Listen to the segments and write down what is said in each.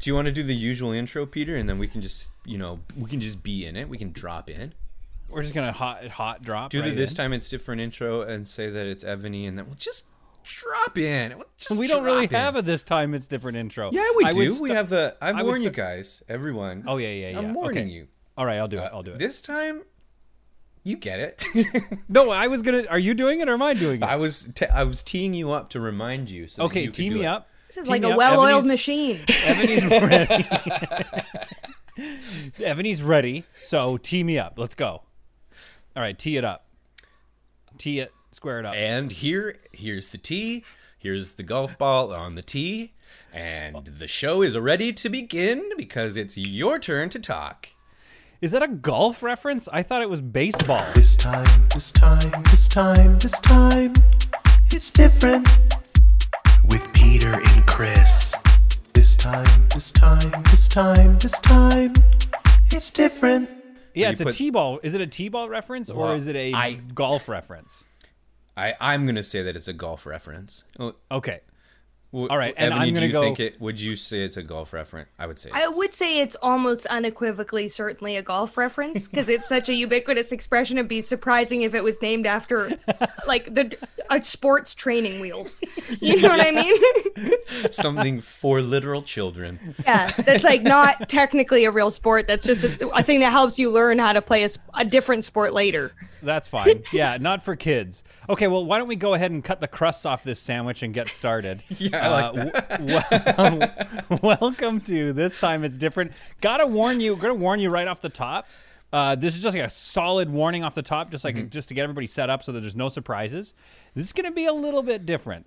Do you want to do the usual intro, Peter, and then we can just, you know, we can just be in it. We can drop in. We're just gonna hot hot drop. Do the this in. time it's different intro and say that it's Evany, and then we'll just drop in. We'll just We don't really in. have a this time it's different intro. Yeah, we I do. sta- we have the. I've I would warned you guys, everyone. Oh yeah, yeah, yeah. I'm warning okay. you. All right, I'll do it. Uh, I'll do it. This time, you get it. no, I was gonna. Are you doing it or am I doing it? I was t- I was teeing you up to remind you. So okay, you tee me it. up. This is like a well-oiled machine. Evany's ready. Evany's ready. So tee me up. Let's go. All right, tee it up. Tee it. Square it up. And here, here's the tee. Here's the golf ball on the tee, and the show is ready to begin because it's your turn to talk. Is that a golf reference? I thought it was baseball. This time, this time, this time, this time, it's different. With Peter and Chris. This time, this time, this time, this time, it's different. Yeah, it's a put- T-ball. Is it a T-ball reference or Well, is it a I- golf reference? I, I'm gonna say that it's a golf reference. Oh, Okay. W- All right, and Evany, I'm do gonna you go- think it? Would you say it's a golf reference? I would say. I it's- would say it's almost unequivocally certainly a golf reference because it's such a ubiquitous expression. It'd be surprising if it was named after, like the uh, sports training wheels. You know what I mean? something for literal children. yeah, that's like not technically a real sport. That's just a, a thing that helps you learn how to play a different sport later. That's fine. Yeah, not for kids. Okay, well, why don't we go ahead and cut the crusts off this sandwich and get started? Yeah, like that. welcome to this time it's different. Gotta warn you. Gonna warn you right off the top. Uh, this is just like a solid warning off the top, just like Mm-hmm. just to get everybody set up so that there's no surprises. This is gonna be a little bit different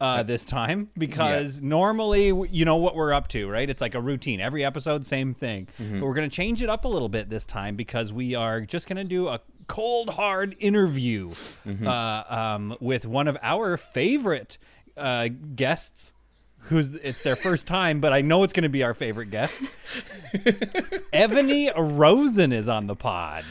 uh, this time because normally you know what we're up to, right? It's like a routine. Every episode, same thing. Mm-hmm. But we're going to change it up a little bit this time because we are just going to do a cold, hard interview Mm-hmm. uh, um, with one of our favorite uh, guests. Who's it's their first time, but I know it's going to be our favorite guest. Evany Rosen is on the pod.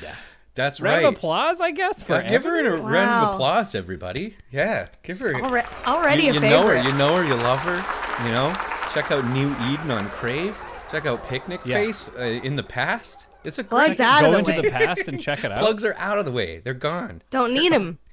That's Round right. of applause, I guess, for Uh, give her Evany. a round of applause, everybody. Yeah, give her. Alre- already you, a you know her. You know her. You love her. You know. Check out New Eden on Crave. Check out Picnic Yeah. Face uh, in the past. It's a Plugs great. out Go of the into way. the past and check it out. Plugs are out of the way. They're gone. Don't need them.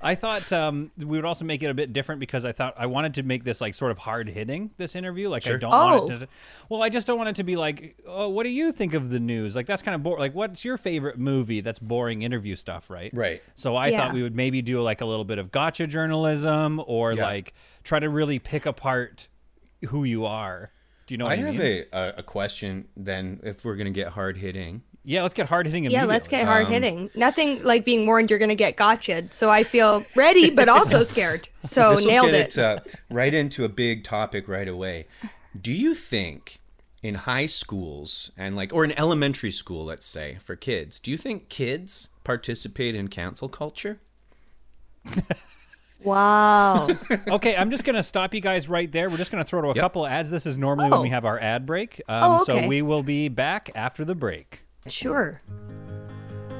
I thought um, we would also make it a bit different because I thought I wanted to make this like sort of hard hitting this interview. Like I don't want it Oh. to. Well, I just don't want it to be like, oh, what do you think of the news? Like that's kind of boring. Like, what's your favorite movie? That's boring interview stuff, right? Right. So I Yeah. thought we would maybe do like a little bit of gotcha journalism or Yeah. like try to really pick apart who you are. Do you know I what I, have mean? a, a a question. Then, if we're gonna get hard hitting, yeah, let's get hard hitting. Yeah, let's get hard hitting. Nothing like being warned you're going to get gotcha'd. So I feel ready, but also scared. So this will nailed get it. it uh, right into a big topic right away. Do you think in high schools and like, or in elementary school, let's say for kids, do you think kids participate in cancel culture? Wow. Okay, I'm just gonna stop you guys right there. We're just gonna throw to a Yep. couple ads. This is normally when Oh. we have our ad break. Um, Oh, So we will be back after the break. sure.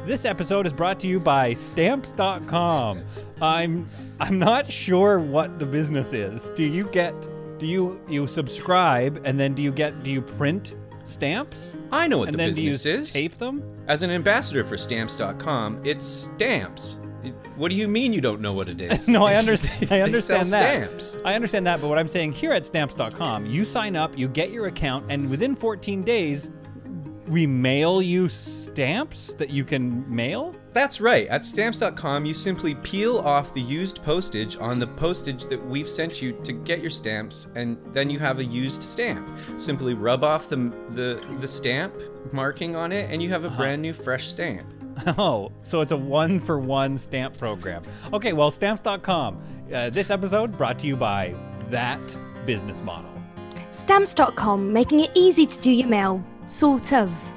This episode is brought to you by Stamps.com. I'm I'm not sure what the business is. Do you get? Do you you subscribe and then do you get? Do you print stamps I know what and the then do you business is. tape them? As an ambassador for stamps.com, it's stamps. What do you mean you don't know what it is? No, I understand. I understand that. Stamps. I understand that, but what I'm saying here at stamps.com, you sign up, you get your account, and within 14 days, we mail you stamps that you can mail. That's right. At stamps.com, you simply peel off the used postage on the postage that we've sent you to get your stamps, and then you have a used stamp. Simply rub off the the, the stamp marking on it, and you have a uh-huh. brand new, fresh stamp. Oh, so it's a one for one stamp program. Okay, well, stamps.com. Uh, this episode brought to you by that business model. Stamps.com, making it easy to do your mail. Sort of.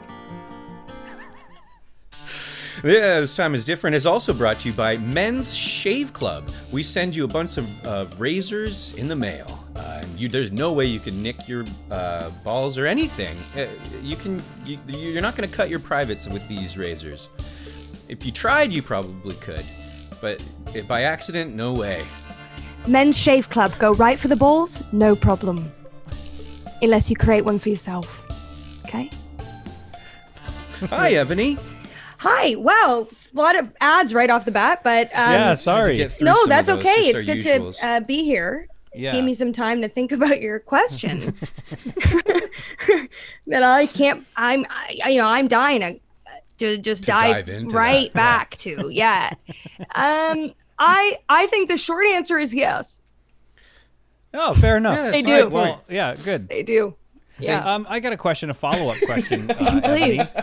Yeah, this time is different. Is also brought to you by Men's Shave Club. We send you a bunch of uh, razors in the mail. Uh, and you, there's no way you can nick your uh, balls or anything. Uh, you can. You, you're not going to cut your privates with these razors. If you tried, you probably could, but by accident, no way. Men's Shave Club, go right for the balls, no problem. unless you create one for yourself. Okay? Hi, Evany. Hi. Wow. A lot of ads right off the bat, but um, yeah, sorry. no, that's those, okay. It's good usuals. to uh, be here. Yeah. Give me some time to think about your question. that I can't. I'm. I, I- you know, I'm dying to, to just dive, dive right that, yeah. back to. Yeah. um. I I think the short answer is yes. Oh, fair enough. Yeah, They do. right. Well, yeah, good. They do. Yeah. Um, I got a question, a follow up question. Uh, Evany. Please.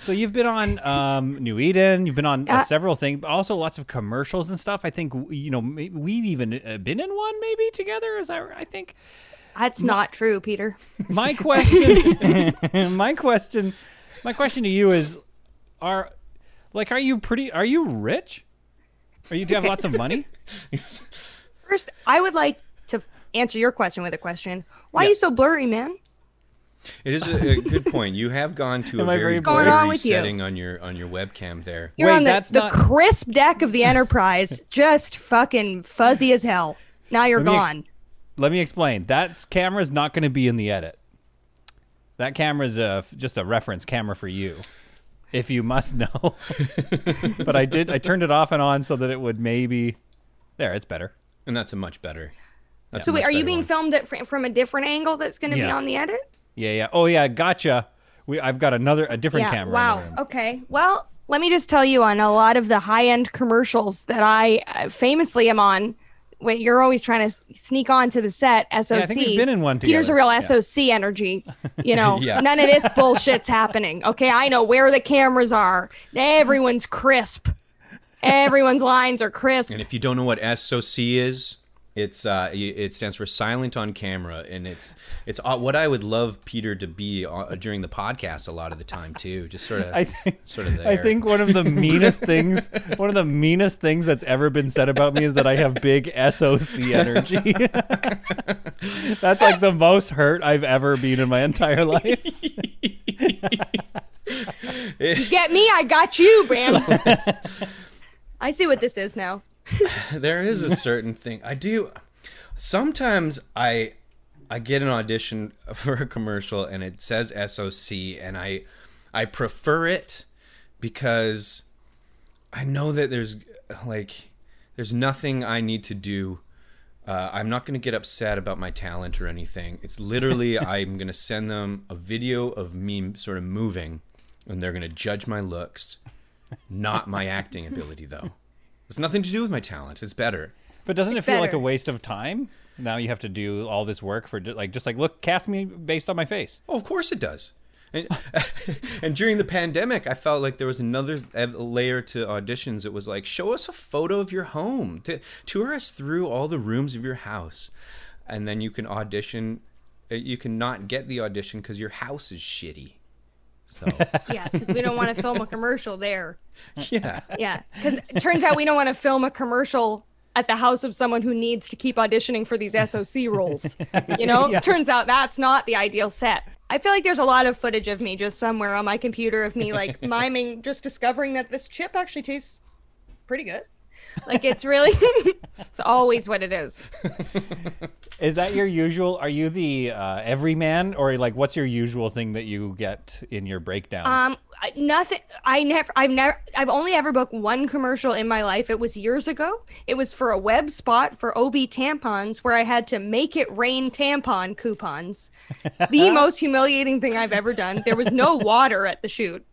So you've been on um, New Eden, you've been on uh, Uh, several things, but also lots of commercials and stuff. I think you know we've even uh, been in one maybe together. Is that? I think That's not true, Peter. my question, my question, my question to you is: Are like are you pretty? Are you rich? Are you do you have lots of money? First, I would like to answer your question with a question. Why are you so blurry, man? It is a, a good point. You have gone to a Am I very very What's going blurry on with you? setting on your on your webcam there. You're Wait, on the, that's the not- crisp deck of the Enterprise, just fucking fuzzy as hell. Now you're Let me ex- gone. Let me explain. That camera's not going to be in the edit. That camera's a, just a reference camera for you, if you must know. but I did. I turned it off and on so that it would maybe. There, it's better. And that's a much better. That's So wait, are you being one. filmed at, from a different angle that's going to be on the edit? Yeah, yeah. Oh, yeah. Gotcha. We. I've got another, a different yeah. camera. Wow. Okay. Well, let me just tell you on a lot of the high-end commercials that I uh, famously am on. Wait, you're always trying to sneak onto the set. SOC. I think we've been in one Peter's a real Yeah. SOC energy. You know, Yeah. none of this bullshit's happening. Okay, I know where the cameras are. Everyone's crisp. Everyone's lines are crisp. And if you don't know what SOC is, it's uh, it stands for silent on camera, and it's it's uh, what I would love Peter to be uh, during the podcast a lot of the time too. Just sort of, I think. sort of there. I think one of the meanest things, one of the meanest things that's ever been said about me is that I have big SOC energy. that's like the most hurt I've ever been in my entire life. Get me, I got you, man. I see what this is now. there is a certain thing I do. Sometimes I I get an audition for a commercial and it says SOC and I I prefer it because I know that there's like there's nothing I need to do. Uh, I'm not going to get upset about my talent or anything. It's literally I'm going to send them a video of me sort of moving, and they're going to judge my looks, not my acting ability though. It's nothing to do with my talent. It's better. But doesn't It's it feel like a waste of time? Now you have to do all this work for like just like look, cast me based on my face. Oh, of course it does. And, and during the pandemic, I felt like there was another layer to auditions. It was like, show us a photo of your home, to tour us through all the rooms of your house, and then you can audition. uh, You can not get the audition because your house is shitty. So Yeah, because we don't want to film a commercial there. yeah, Yeah, because it turns out we don't want to film a commercial at the house of someone who needs to keep auditioning for these SOC roles. You know, turns out that's not the ideal set. I feel like there's a lot of footage of me just somewhere on my computer of me like miming, just discovering that this chip actually tastes pretty good. Like it's really, it's always what it is. Is that your usual? Are you the uh, everyman, or like what's your usual thing that you get in your breakdowns? Um, I- nothing. I never. I've never. I've only ever booked one commercial in my life. It was years ago. It was for a web spot for OB tampons, where I had to make it rain tampon coupons. The most humiliating thing I've ever done. There was no water at the shoot.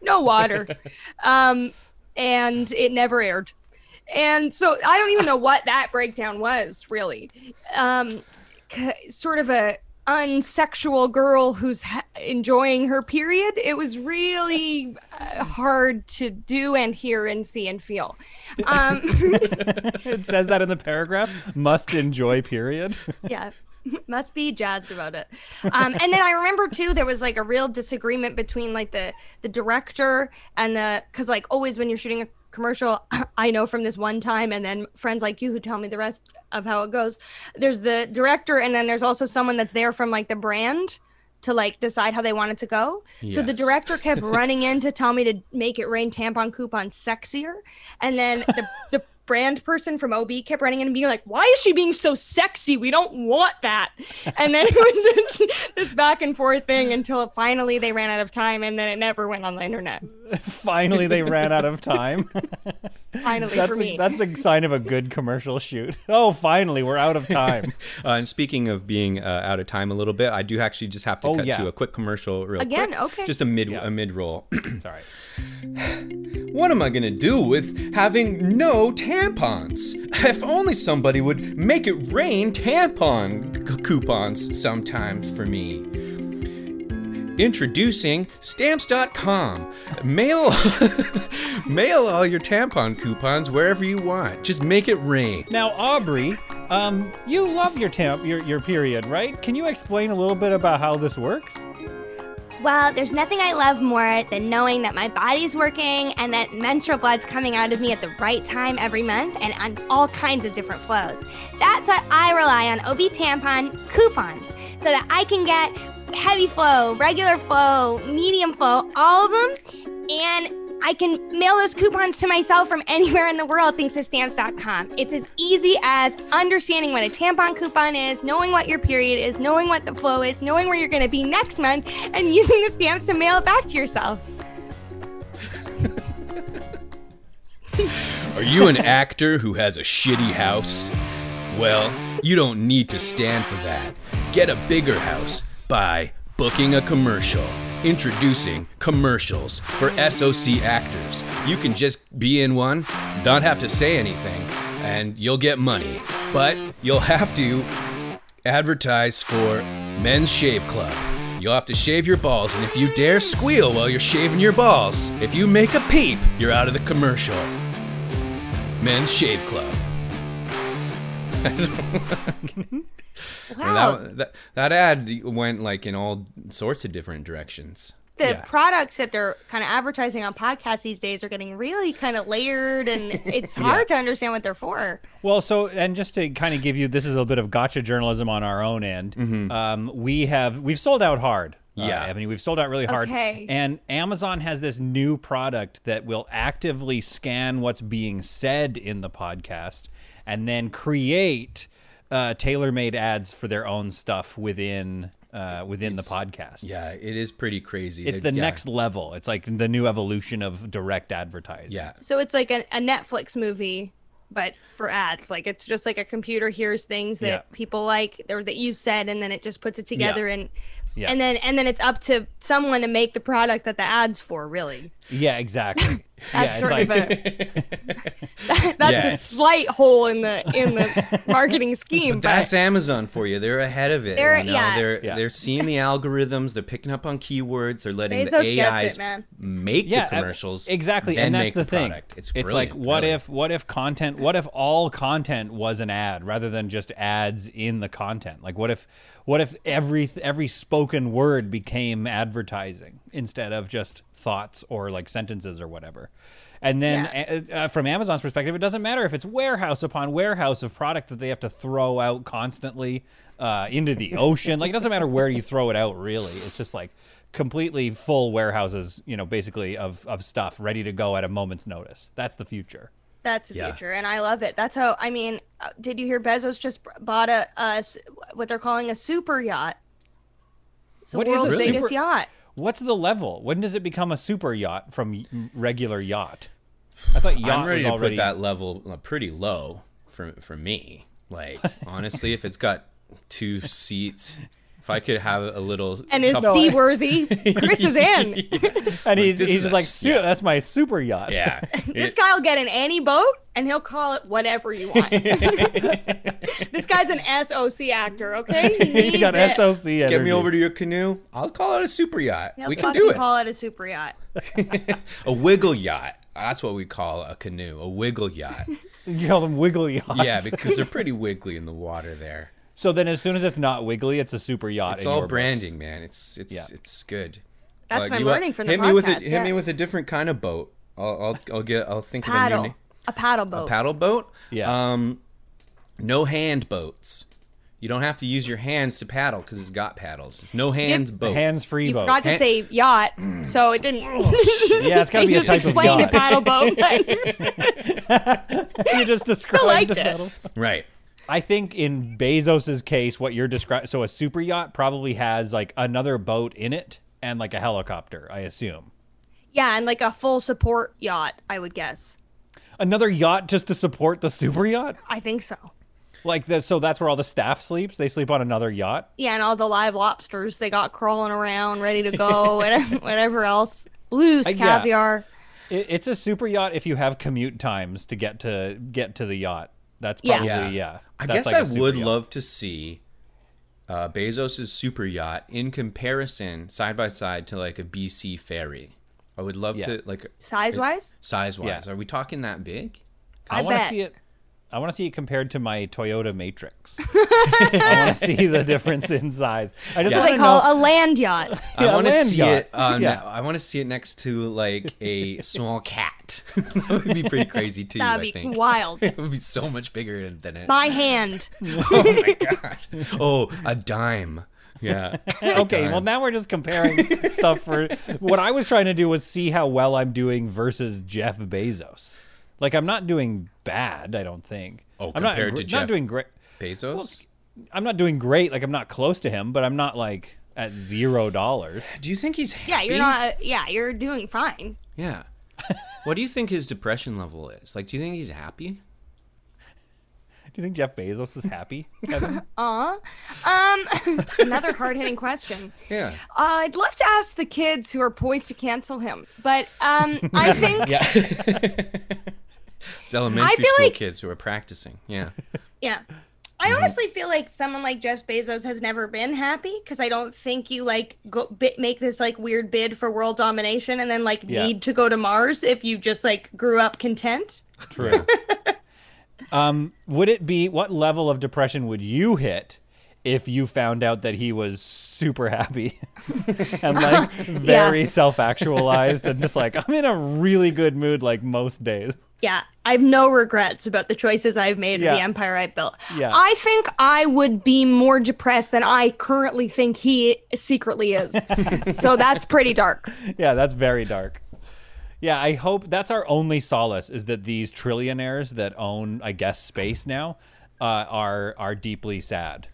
No water. Um, and it never aired. And so I don't even know what that breakdown was really. Um, c- sort of a unsexual girl who's ha- enjoying her period. It was really uh, hard to do and hear and see and feel. Um, it says that in the paragraph. Must enjoy. Period. yeah must be jazzed about it um and then i remember too there was like a real disagreement between like the the director and the because like always when you're shooting a commercial i know from this one time and then friends like you who tell me the rest of how it goes there's the director and then there's also someone that's there from like the brand to like decide how they want it to go. So the director kept running in to tell me to make it rain tampon coupons sexier, and then the the brand person from OB kept running in and being like, "Why is she being so sexy? We don't want that." And then it was just this back and forth thing until finally they ran out of time, and then it never went on the internet. Finally, they ran out of time. Finally, that's for the, me. that's the sign of a good commercial shoot. Oh, finally, we're out of time. Uh, and speaking of being uh, out of time a little bit, I do actually just have to Oh, cut yeah. to a quick commercial real Again, quick. okay. Just a mid Yeah. a mid roll. Sorry. What am I gonna do with having no tampons? If only somebody would make it rain tampon c- coupons sometimes for me. Introducing stamps.com. Mail mail all your tampon coupons wherever you want. Just make it rain. Now, Aubrey, um, you love your temp, your your period, right? Can you explain a little bit about how this works? Well, there's nothing I love more than knowing that my body's working and that menstrual blood's coming out of me at the right time every month and on all kinds of different flows. That's why I rely on OB tampon coupons so that I can get heavy flow, regular flow, medium flow, all of them, and I can mail those coupons to myself from anywhere in the world thanks to stamps.com. It's as easy as understanding what a tampon coupon is, knowing what your period is, knowing what the flow is, knowing where you're going to be next month, and using the stamps to mail it back to yourself. Are you an actor who has a shitty house? Well, you don't need to stand for that. Get a bigger house by booking a commercial. Introducing commercials for SOC actors. You can just be in one, don't have to say anything, and you'll get money. But you'll have to advertise for Men's Shave Club. You'll have to shave your balls, and if you dare squeal while you're shaving your balls, if you make a peep, you're out of the commercial. Men's Shave Club. wow. That, that, that ad went like in all sorts of different directions. the Yeah. products that they're kind of advertising on podcasts these days are getting really kind of layered and it's hard to understand what they're for. Well, so and just to kind of give you, this is a bit of gotcha journalism on our own end. Um, we have we've sold out hard. uh, Yeah. Evany, we've sold out really hard. Okay. And Amazon has this new product that will actively scan what's being said in the podcast and then create uh, tailor-made ads for their own stuff within uh, within the podcast. Yeah, it is pretty crazy. It's They- the yeah. next level. It's like the new evolution of direct advertising. Yeah. So it's like a, a Netflix movie, but for ads. Like it's just like a computer hears things that Yeah. people like or that you said, and then it just puts it together and. Yeah. And then and then it's up to someone to make the product that the ads for, really. Yeah, exactly. That's it's sort like, of a that- that's the Yes. slight hole in the in the marketing scheme. But That's Amazon for you. They're ahead of it. They're- you know? yeah. They're Yeah. they're seeing the algorithms. They're picking up on keywords. They're letting Bezos the gets AIs it, make yeah, the commercials. exactly, then and that's make the, thing. Product. It's, like what brilliant. if what if content? What if all content was an ad rather than just ads in the content? Like what if what if every every spoken word became advertising instead of just thoughts or like sentences or whatever? And then uh, uh, from Amazon's perspective, it doesn't matter if it's warehouse upon warehouse of product that they have to throw out constantly uh, into the ocean. like it doesn't matter where you throw it out, really. It's just like completely full warehouses, you know, basically of, of stuff ready to go at a moment's notice. That's the future. That's the Yeah. future, and I love it. That's how. I mean, uh, did you hear Bezos just b- bought a what they're calling a super yacht? It's the What is a world's super- biggest yacht. What's the level? When does it become a super yacht from regular yacht? I thought yacht I'm ready to already put that level uh, pretty low for for me. Like honestly, if it's got two seats, if I could have a little And is couple- seaworthy. Chris is in. and he's, he's just like, s- "Su- that's my super yacht. yeah, This guy will get in any boat, and he'll call it whatever you want. this guy's an SOC actor, okay? He he's needs got it. SOC energy. get me over to your canoe. I'll call it a super yacht. He'll we can do it. call it a super yacht. a wiggle yacht. That's what we call a canoe. A wiggle yacht. You call them wiggle yachts. Yeah, because they're pretty wiggly in the water there. So then, as soon as it's not wiggly, it's a super yacht. It's in all your books. branding, man. It's it's Yeah. it's good. That's Like, what I'm you learning from the hit me with a podcast, hit me with a different kind of boat. I'll I'll, I'll get I'll think of a new Paddle. name. A paddle boat. A paddle boat. Yeah. Um, no hand boats. You don't have to use your hands to paddle because it's got paddles. It's no hands boat. Hands free You boat. forgot to Hand- say yacht, so it didn't. yeah, it's so gotta you be a just type of explained a paddle boat. you just described liked the it. Right. I think in Bezos's case, what you're describing, so a super yacht probably has like another boat in it and like a helicopter. I assume yeah, and like a full support yacht, I would guess. another yacht just to support the super yacht. I think so. Like the, so that's where all the staff sleeps. They sleep on another yacht. Yeah, and all the live lobsters they got crawling around, ready to go, whatever, whatever else. Loose Uh, yeah. caviar. It, it's a super yacht if you have commute times to get to get to the yacht. That's probably Yeah. yeah. I guess like a I super would yacht. love to see uh, Bezos' super yacht in comparison, side by side, to like a BC ferry. I would love Yeah. to like Size wise? size wise. Yeah. Are we talking that big? I, I want to bet. see it. I want to see it compared to my Toyota Matrix. I want to see the difference in size. I just So want they call know. a land yacht. I Yeah, want to see yacht. it. Uh, Yeah. I want to see it next to like a small cat. that would be pretty crazy too. That'd I be think wild. it would be so much bigger than it. My hand. oh my gosh! Oh, a dime. Yeah. okay, well now we're just comparing stuff for what I was trying to do was see how well I'm doing versus Jeff Bezos. Like I'm not doing bad, I don't think. Oh, I'm not, compared to not Jeff- doing great. Bezos. I'm not doing great. Like I'm not close to him, but I'm not like at zero dollars. Do you think he's happy? Yeah, you're not. Yeah, you're doing fine. Yeah. what do you think his depression level is? Like, do you think he's happy? Do you think Jeff Bezos is happy? Kevin? Um, another hard hitting question. Yeah. Uh, I'd love to ask the kids who are poised to cancel him, but um, I think Yeah. It's elementary feel school like- kids who are practicing. Yeah. Yeah. I honestly feel like someone like Jeff Bezos has never been happy because I don't think you like go bi- make this like weird bid for world domination and then like Yeah. need to go to Mars if you just like grew up content. True. um, would it be what level of depression would you hit if you found out that he was super happy and like very self-actualized and just like I'm in a really good mood like most days? Yeah, I have no regrets about the choices I've made Yeah. the empire I built. Yeah. I think I would be more depressed than I currently think he secretly is. so that's pretty dark. Yeah, that's very dark. Yeah, I hope that's our only solace is that these trillionaires that own, I guess, space now, uh, are are deeply sad.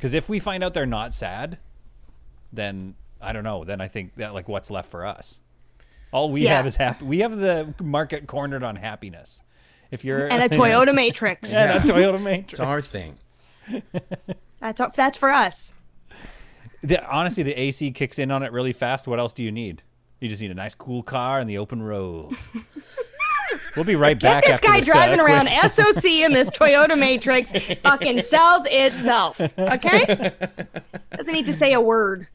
Because if we find out they're not sad, then I don't know. Then I think that like what's left for us. All we Yeah. have is happy. We have the market cornered on happiness. If you're And a Toyota Matrix. and a Toyota Matrix. It's our thing. That's that's for us. The, honestly, the AC kicks in on it really fast. What else do you need? You just need a nice, cool car and the open road. We'll be right back. Get This guy driving around SOC in this Toyota Matrix fucking sells itself. Okay? Doesn't need to say a word.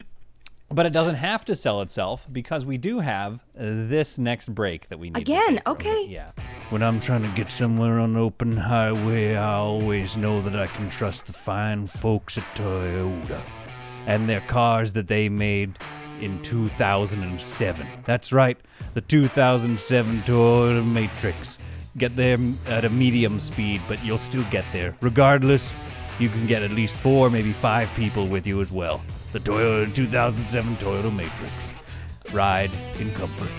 But it doesn't have to sell itself because we do have this next break that we need. Again, okay. Yeah. When I'm trying to get somewhere on an open highway, I always know that I can trust the fine folks at Toyota and their cars that they made in 2007. That's right, the 2007 Toyota Matrix. Get there at a medium speed, but you'll still get there. Regardless, you can get at least four, maybe five people with you as well. The Toyota 2007 Toyota Matrix. Ride in comfort.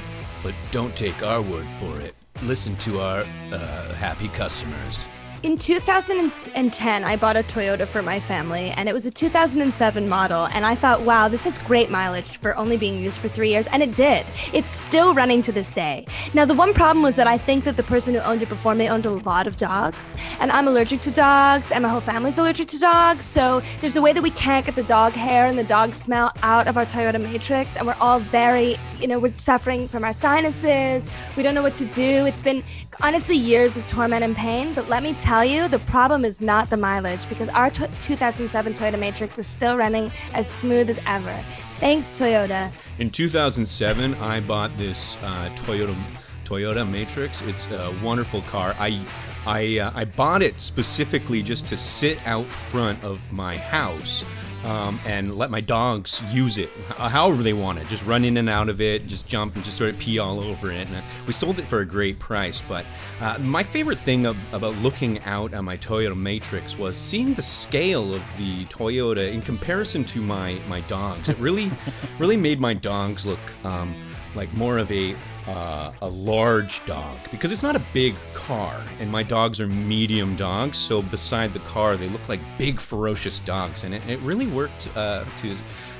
But don't take our word for it. Listen to our uh, happy customers. In 2010, I bought a Toyota for my family, and it was a 2007 model. And I thought, wow, this has great mileage for only being used for three years. And it did. It's still running to this day. Now, the one problem was that I think that the person who owned it before me owned a lot of dogs. And I'm allergic to dogs, and my whole family's allergic to dogs. So there's a way that we can't get the dog hair and the dog smell out of our Toyota Matrix. And we're all very, you know, we're suffering from our sinuses. We don't know what to do. It's been honestly years of torment and pain. But let me tell you, the problem is not the mileage because our t- 2007 Toyota Matrix is still running as smooth as ever. Thanks, Toyota. In 2007, I bought this uh, Toyota Toyota Matrix. It's a wonderful car. I I uh, I bought it specifically just to sit out front of my house um, and let my dogs use it however they want it. Just run in and out of it, just jump and just sort of pee all over it. And we sold it for a great price. But uh, my favorite thing ab- about looking out at my Toyota Matrix was seeing the scale of the Toyota in comparison to my my dogs. It really, really made my dogs look um, like more of a uh, a large dog because it's not a big car, and my dogs are medium dogs. So beside the car, they look like big, ferocious dogs, and it, it really worked uh, to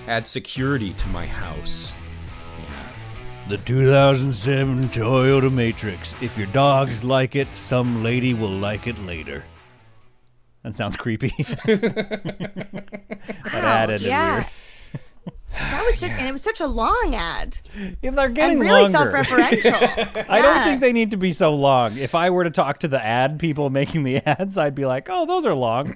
add security to my house. The 2007 Toyota Matrix. If your dogs like it, some lady will like it later. That sounds creepy. that ad yeah. That was sick, and it was such a long ad Yeah, they're getting and really longer. self-referential. I don't Yeah. think they need to be so long. If I were to talk to the ad people making the ads, I'd be like, "Oh, those are long."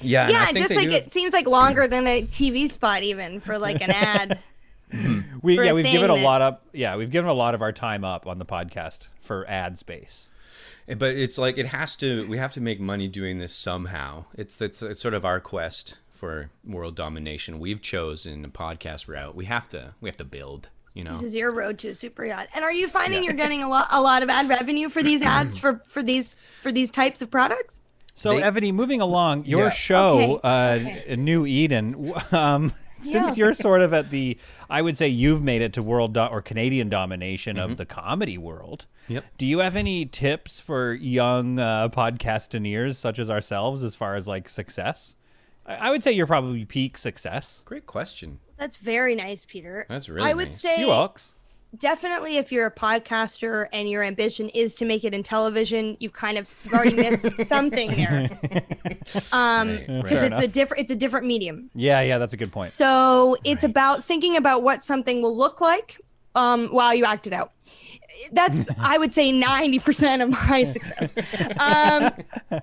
Yeah, and I yeah, think just they like do- it seems like longer than a TV spot even for like an ad. Mm-hmm. We yeah, we've given a that- lot up. Yeah, we've given a lot of our time up on the podcast for ad space. Eh, but it's like it has to. We have to make money doing this somehow. It's it's, it's sort of our quest for world domination. We've chosen a podcast route. We have to. We have to build. You know. This is your road to a super yacht. And are you finding you're getting a lot a lot of ad revenue for these ads for for these for these types of products? So, They- Evany, moving along, your Yeah. show, Okay, uh, New Eden. Um, since Yeah. you're sort of at the, I would say you've made it to world do- or Canadian domination of the comedy world. Yep. Do you have any tips for young uh, podcastineers such as ourselves as far as like success? I, I would say you're probably peak success. Great question. That's very nice, Peter. That's really I would nice. say You Alex. Definitely if you're a podcaster and your ambition is to make it in television, you've kind of already missed something there. Um Right, because right. it's a different it's a different medium. Yeah, yeah, that's a good point. So it's about thinking about what something will look like um, while you act it out. That's I would say ninety percent of my success. Um,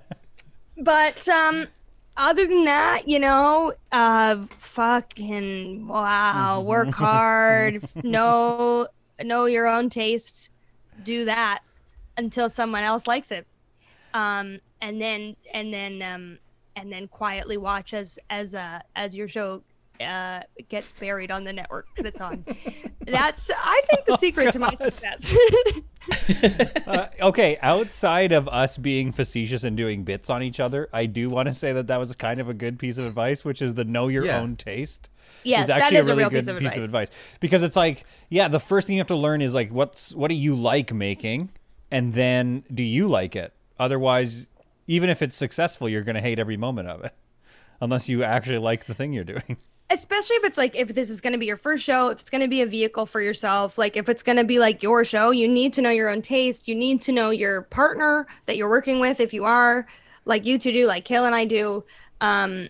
but um, other than that, you know, uh, fucking wow, work hard, know know your own taste, do that until someone else likes it, um, and then and then um, and then quietly watch as as uh, as your show uh, gets buried on the network that it's on. That's I think the secret to my success. Uh, okay, outside of us being facetious and doing bits on each other, I do want to say that that was kind of a good piece of advice, which is the know your Yeah. own taste. Yes, is actually is a a really real good piece of advice. advice because it's like, yeah, the first thing you have to learn is like, what's what do you like making, and then do you like it? Otherwise, even if it's successful, you're gonna hate every moment of it, unless you actually like the thing you're doing. especially if it's like if this is going to be your first show if it's going to be a vehicle for yourself like if it's going to be like your show you need to know your own taste. You need to know your partner that you're working with if you are like you two do like Kale and I do. Um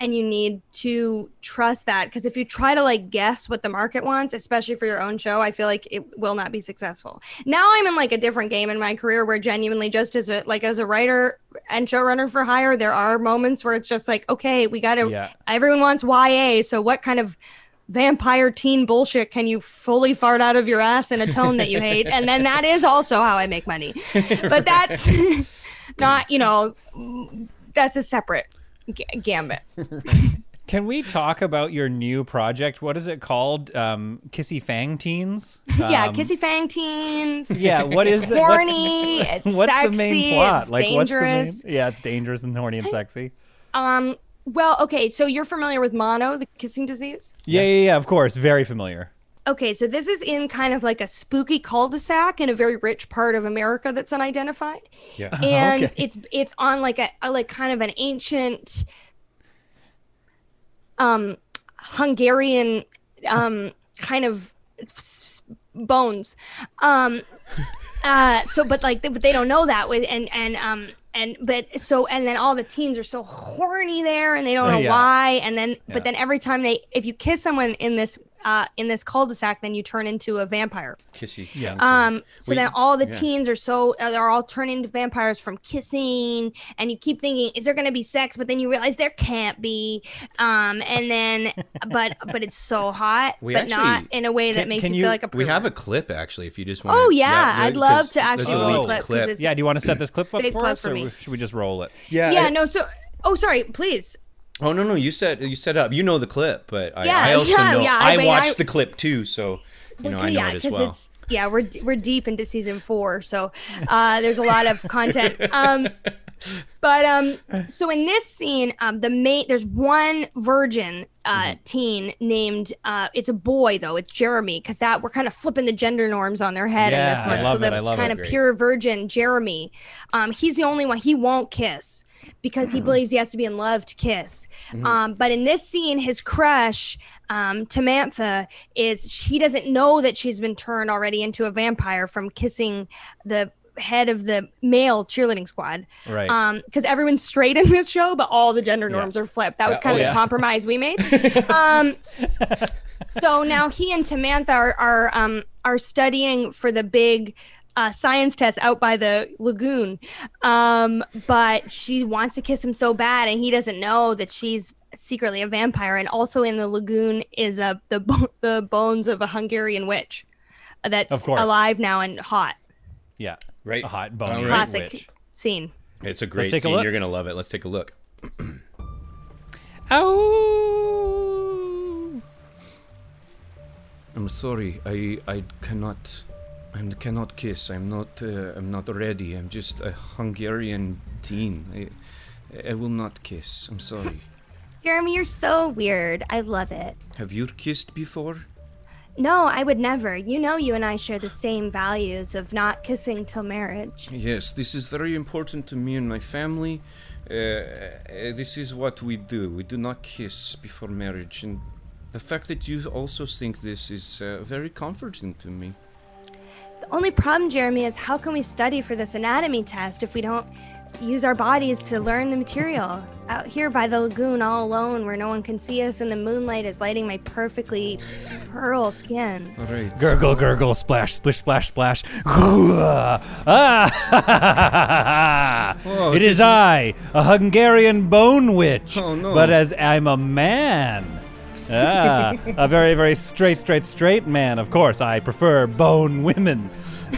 and you need to trust that because if you try to like guess what the market wants especially for your own show i feel like it will not be successful. Now i'm in like a different game in my career where genuinely just as a like as a writer and showrunner for hire there are moments where it's just like okay we gotta Yeah. everyone wants ya so what kind of vampire teen bullshit can you fully fart out of your ass in a tone that you hate? And then that is also how i make money. But that's not you know that's a separate g- gambit Can we talk about your new project? What is it called? Um, Kissy Fang Teens? yeah Um, kissy fang teens Yeah, what is the horny What's, it's what's sexy the main plot? it's like, what's dangerous the main? Yeah, it's dangerous and horny and sexy. um well okay so you're familiar with mono the kissing disease Yeah, yeah, yeah. Of course, very familiar. Okay, so this is in kind of like a spooky cul-de-sac in a very rich part of America that's unidentified. Yeah. And Okay. it's it's on like a, a like kind of an ancient um Hungarian um kind of s- bones. Um uh so but like they, but they don't know that with and and um and but so and then all the teens are so horny there and they don't know Yeah. why and then Yeah. but then every time they if you kiss someone in this uh in this cul-de-sac then you turn into a vampire Kissy. Yeah. um so We- then all the yeah. teens are so uh, they're all turning into vampires from kissing and you keep thinking is there going to be sex but then you realize there can't be um and then but but it's so hot We but not in a way that Can- makes can you, you- feel like a We have a clip actually, if you just want. Oh, yeah, I'd love to actually roll a clip, 'cause it's- Yeah, do you want to set this clip up for clip us, for or me. should we just roll it? Yeah. yeah I- no so oh sorry please Oh no no, you set you set up. You know the clip, but I, Yeah, I also yeah, know. yeah, I I, mean, watched I- the clip too, so you know I know yeah, it as well. it's yeah, we're we're deep into season four, so uh, there's a lot of content. Um, but um, so in this scene, um, the main there's one virgin uh, Mm-hmm. teen named uh, it's a boy though, it's Jeremy, because that we're kind of flipping the gender norms on their head in this Yeah, one. so it, the kind it. of pure virgin Jeremy, um, he's the only one he won't kiss because Mm-hmm. he believes he has to be in love to kiss. Um, but in this scene, his crush, um, Tamantha, is he doesn't know that she's been turned already into a vampire from kissing the head of the male cheerleading squad. Right. Um, because everyone's straight in this show, but all the gender norms are flipped. That was Yeah. kind Oh, of yeah. the compromise we made. um, so now he and Tamantha are are um are studying for the big uh, science test out by the lagoon. Um, but she wants to kiss him so bad, and he doesn't know that she's secretly a vampire. And also in the lagoon is uh, the bo- the bones of a Hungarian witch that's alive now and hot. Yeah. Right. A hot All bone right. Classic witch. scene. It's a great take a scene. look. You're gonna love it. Let's take a look. Ow! I'm sorry. I I cannot. I cannot kiss. I'm not. Uh, I'm not ready. I'm just a Hungarian teen. I, I will not kiss. I'm sorry. Jeremy, you're so weird. I love it. Have you kissed before? No, I would never. You know, you and I share the same values of not kissing till marriage. Yes, this is very important to me and my family. Uh, uh, this is what we do. We do not kiss before marriage, and the fact that you also think this is uh, very comforting to me. The only problem, Jeremy, is how can we study for this anatomy test if we don't use our bodies to learn the material? Out here by the lagoon, all alone, where no one can see us, and the moonlight is lighting my perfectly pearl skin. All right. Gurgle, gurgle, splash, splish, splash, splash. ah! It is I, a Hungarian bone witch. Oh, no. But as I'm a man. Ah, a very, very straight, straight, straight man. Of course, I prefer bone women.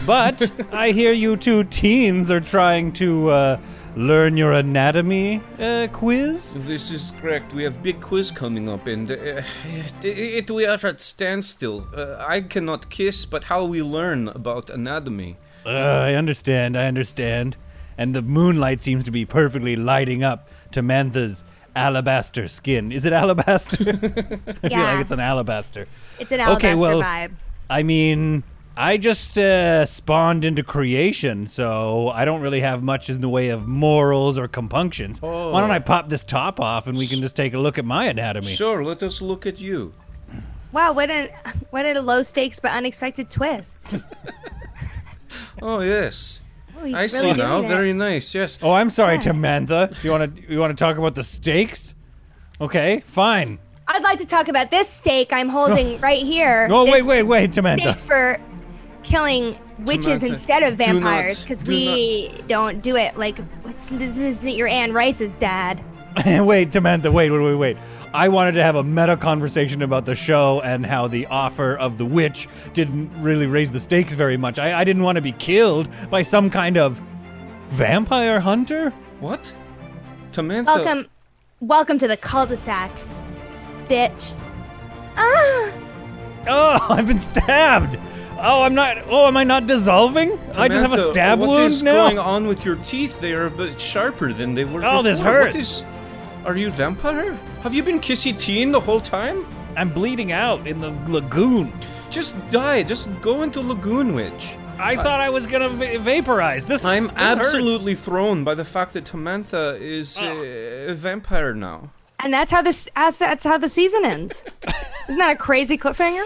But I hear you two teens are trying to uh, learn your anatomy uh, quiz. This is correct. We have big quiz coming up, and uh, it, it, we are at standstill. Uh, I cannot kiss, but how we learn about anatomy? Uh, I understand, I understand. And the moonlight seems to be perfectly lighting up Tamantha's alabaster skin. Is it alabaster? I feel like it's an alabaster. It's an alabaster Okay, well, vibe. I mean, I just uh, spawned into creation, so I don't really have much in the way of morals or compunctions. Why don't I pop this top off and we can just take a look at my anatomy? Sure, let us look at you. Wow, what a what a low stakes but unexpected twist. Oh yes, Oh, he's I really see doing now. it. Very nice. Yes. Oh, I'm sorry, Tamantha. You want to you want to talk about the stakes? Okay, fine. I'd like to talk about this steak I'm holding right here. Oh, wait, This wait, wait, Samantha. steak for killing witches Samantha, instead of do not- vampires because do we don't do it like what's, this isn't your Anne Rice's dad. wait, Samantha, wait, wait, wait, wait. I wanted to have a meta conversation about the show and how the offer of the witch didn't really raise the stakes very much. I, I didn't want to be killed by some kind of vampire hunter. What? Tamantha. Welcome, welcome to the cul-de-sac, bitch. Ah, Oh, I've been stabbed. Oh, I'm not. Oh, am I not dissolving? I just have a stab wound is now. going on with your teeth? They are a bit sharper than they were Oh, before. this hurts. is? Are you vampire? Have you been kissy teen the whole time? I'm bleeding out in the lagoon. Just die. Just go into Lagoon Witch. I thought I was gonna va- vaporize. This. I'm this hurts. absolutely thrown by the fact that Tamantha is Oh. uh, a vampire now. and that's how this that's, that's how the season ends. Isn't that a crazy cliffhanger?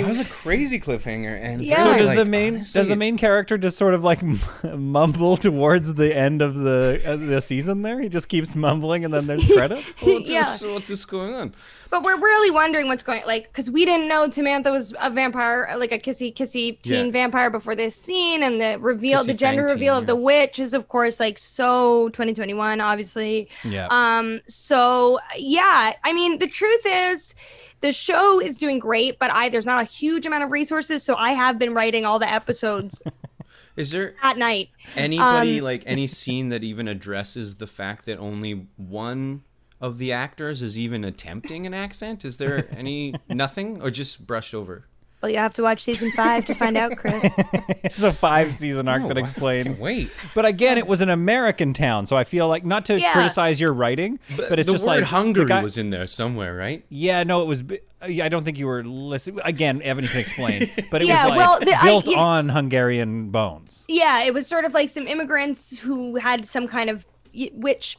That was a crazy cliffhanger. And Yeah. So does like, the main honestly, does the main character just sort of like mumble towards the end of the uh, the season? There, he just keeps mumbling, and then there's credits. What's, Yeah. this, what's going on? But we're really wondering what's going like because we didn't know Samantha was a vampire, like a kissy kissy teen Yeah. vampire before this scene, and the reveal, Kissy the gender fang reveal teen, of the witch is of course like so 2021, obviously. Yeah. Um. So yeah, I mean the truth is. The show is doing great, but I there's not a huge amount of resources, so I have been writing all the episodes Is there at night. anybody Um, like any scene that even addresses the fact that only one of the actors is even attempting an accent? Is there any nothing or just brushed over? Well, you have to watch season five to find out, Chris. It's a five season arc Oh, that explains. wait. But again, it was an American town, so I feel like not to Yeah. criticize your writing, but, it's the just word like Hungary the guy- was in there somewhere, right? Yeah, no, it was. I don't think you were listening. Again, Evany, can explain, but it Yeah, was like well, the- I- built you- on Hungarian bones. yeah, it was sort of like some immigrants who had some kind of y- witch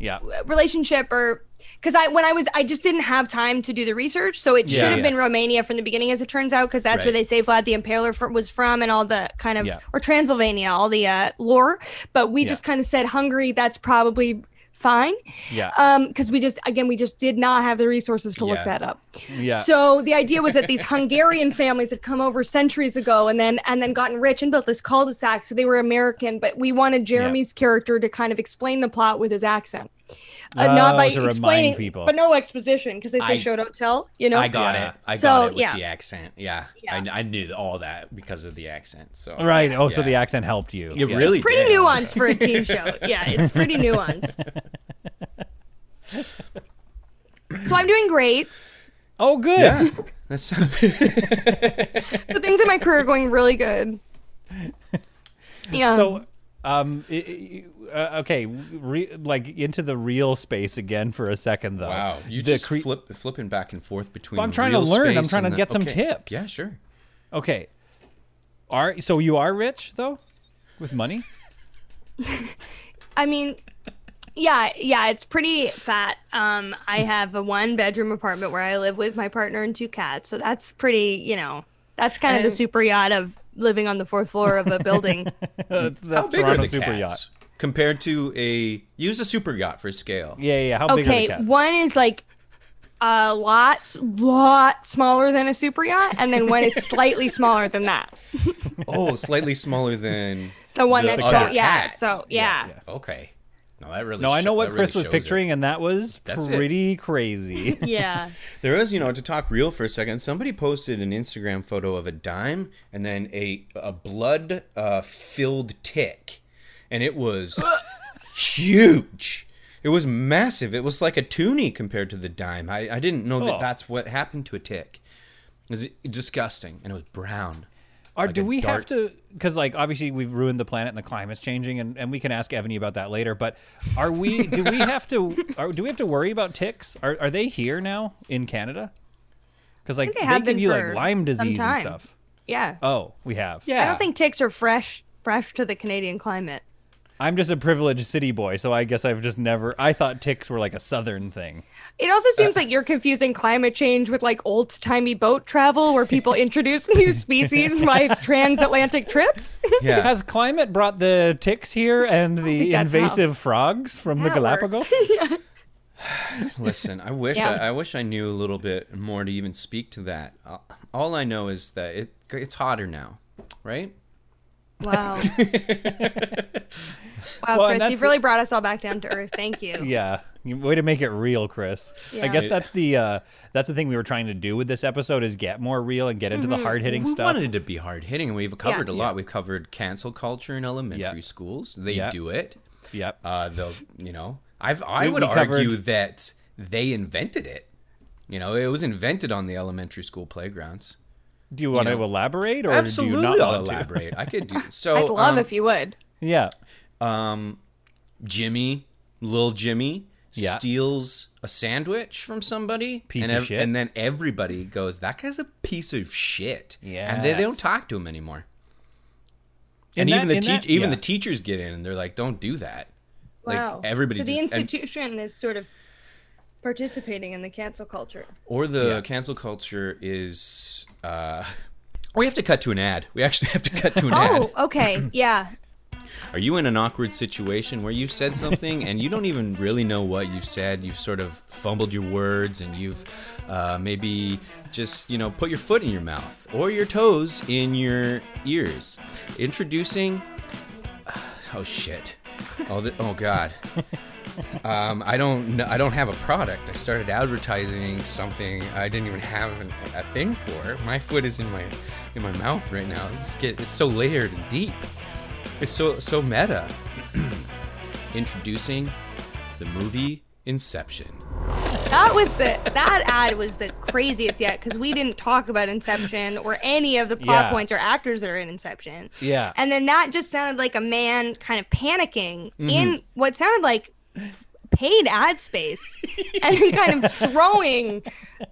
Yeah, relationship or because I when I was I just didn't have time to do the research, so it Yeah, should have yeah. been Romania from the beginning, as it turns out, because that's where they say Vlad the Impaler fr- was from and all the kind of Yeah. or Transylvania, all the uh, lore. But we Yeah. just kind of said Hungary. That's probably fine. yeah, Um, because we just again we just did not have the resources to look that up. yeah. So the idea was that these Hungarian families had come over centuries ago and then and then gotten rich and built this cul-de-sac. So they were American, but we wanted Jeremy's character to kind of explain the plot with his accent. Uh, not Oh, by to explaining people. but no exposition because they say I- show don't tell, you know. I got Yeah. it. I So, got it with yeah. the accent. Yeah, Yeah. I, I knew all that because of the accent. So right. Oh, so the accent helped you. It Yeah. really Pretty did. nuanced for a teen show. Yeah, it's pretty nuanced. so I'm doing great. Oh, good. Yeah, that's The things in my career are going really good. Yeah. So, um, i- i- uh, okay, re- like into the real space again for a second, though. wow. You The just cre- flip flipping back and forth between. Well, I'm trying to learn. I'm trying to the- get some okay. tips. Yeah, sure. Okay. Are so you are rich though, with money? I mean, yeah, yeah, it's pretty fat. Um, I have a one bedroom apartment where I live with my partner and two cats. So that's pretty, you know, that's kind of the super yacht of living on the fourth floor of a building. that's How that's big Toronto are the super cats yacht. compared to a use a super yacht for scale? Yeah, yeah. How big are okay, the cats? one is like a lot, lot smaller than a super yacht, and then one is slightly smaller than that. Oh, slightly smaller than The one The that's other so, yeah, cats. so yeah. Okay. No, that really. No, I sho- know what Chris really was shows it. picturing, and that was That's it. pretty crazy. Yeah. There is, you know, to talk real for a second. Somebody posted an Instagram photo of a dime and then a a blood uh, filled tick, and it was huge. It was massive. It was like a toonie compared to the dime. I, I didn't know Oh. that that's what happened to a tick. It was disgusting, and it was brown. Are Like do a we have to? Because like obviously we've ruined the planet and the climate's changing, and, and we can ask Evany about that later. But are we? do we have to? Are, do we have to worry about ticks? Are are they here now in Canada? Because like they they, give you like Lyme disease and stuff. Yeah. Oh, we have. Yeah. I don't think ticks are fresh fresh to the Canadian climate. I'm just a privileged city boy, so I guess I've just never. I thought ticks were like a southern thing. It also seems like you're confusing climate change with like old timey boat travel where people introduce new species by transatlantic trips. Yeah. Has climate brought the ticks here and the that's how- invasive frogs from the Galapagos? works. Listen, I wish Yeah. I, I wish I knew a little bit more to even speak to that. Uh, All I know is that it it's hotter now, right? Wow. wow, Well, and Chris, that's- you've really brought us all back down to earth. Thank you. Yeah, way to make it real, Chris. I Yeah. guess that's the uh, that's the thing we were trying to do with this episode is get more real and get into Mm-hmm. the hard hitting stuff. we stuff. wanted it to be hard hitting, and we've covered Yeah. a lot. We've covered cancel culture in elementary Yeah. schools. They Yeah. do it. Yep. Uh, they'll, you know, I've I We- would we covered- argue that they invented it. You know, it was invented on the elementary school playgrounds. Do you want know, to elaborate or Absolutely, do you not I'll want to? elaborate. I could do so. I'd love um, if you would. Yeah. um, Jimmy, little Jimmy, Yeah. steals a sandwich from somebody, Piece and of shit. and then everybody goes, "That guy's a piece of shit." Yeah. And they, they don't talk to him anymore. In and that- even the in teach, that- even yeah. the teachers get in, and they're like, "Don't do that." Like Wow. everybody so the just, and- institution is sort of participating in the cancel culture. Or the Yeah. cancel culture is. Uh, we have to cut to an ad. We actually have to cut to an ad. Oh, okay. Yeah. Are you in an awkward situation where you've said something and you don't even really know what you've said? You've sort of fumbled your words and you've uh, maybe just, you know, put your foot in your mouth or your toes in your ears. Introducing. Oh, shit. Oh, th- oh God. Um, I don't. kn- I don't have a product. I started advertising something I didn't even have an, a thing for. My foot is in my in my mouth right now. It's get. It's so layered and deep. It's so so meta. Introducing the movie Inception. That was the that ad was the craziest yet because we didn't talk about Inception or any of the plot Yeah. points or actors that are in Inception. Yeah. And then that just sounded like a man kind of panicking Mm-hmm. in what sounded like paid ad space and then kind of throwing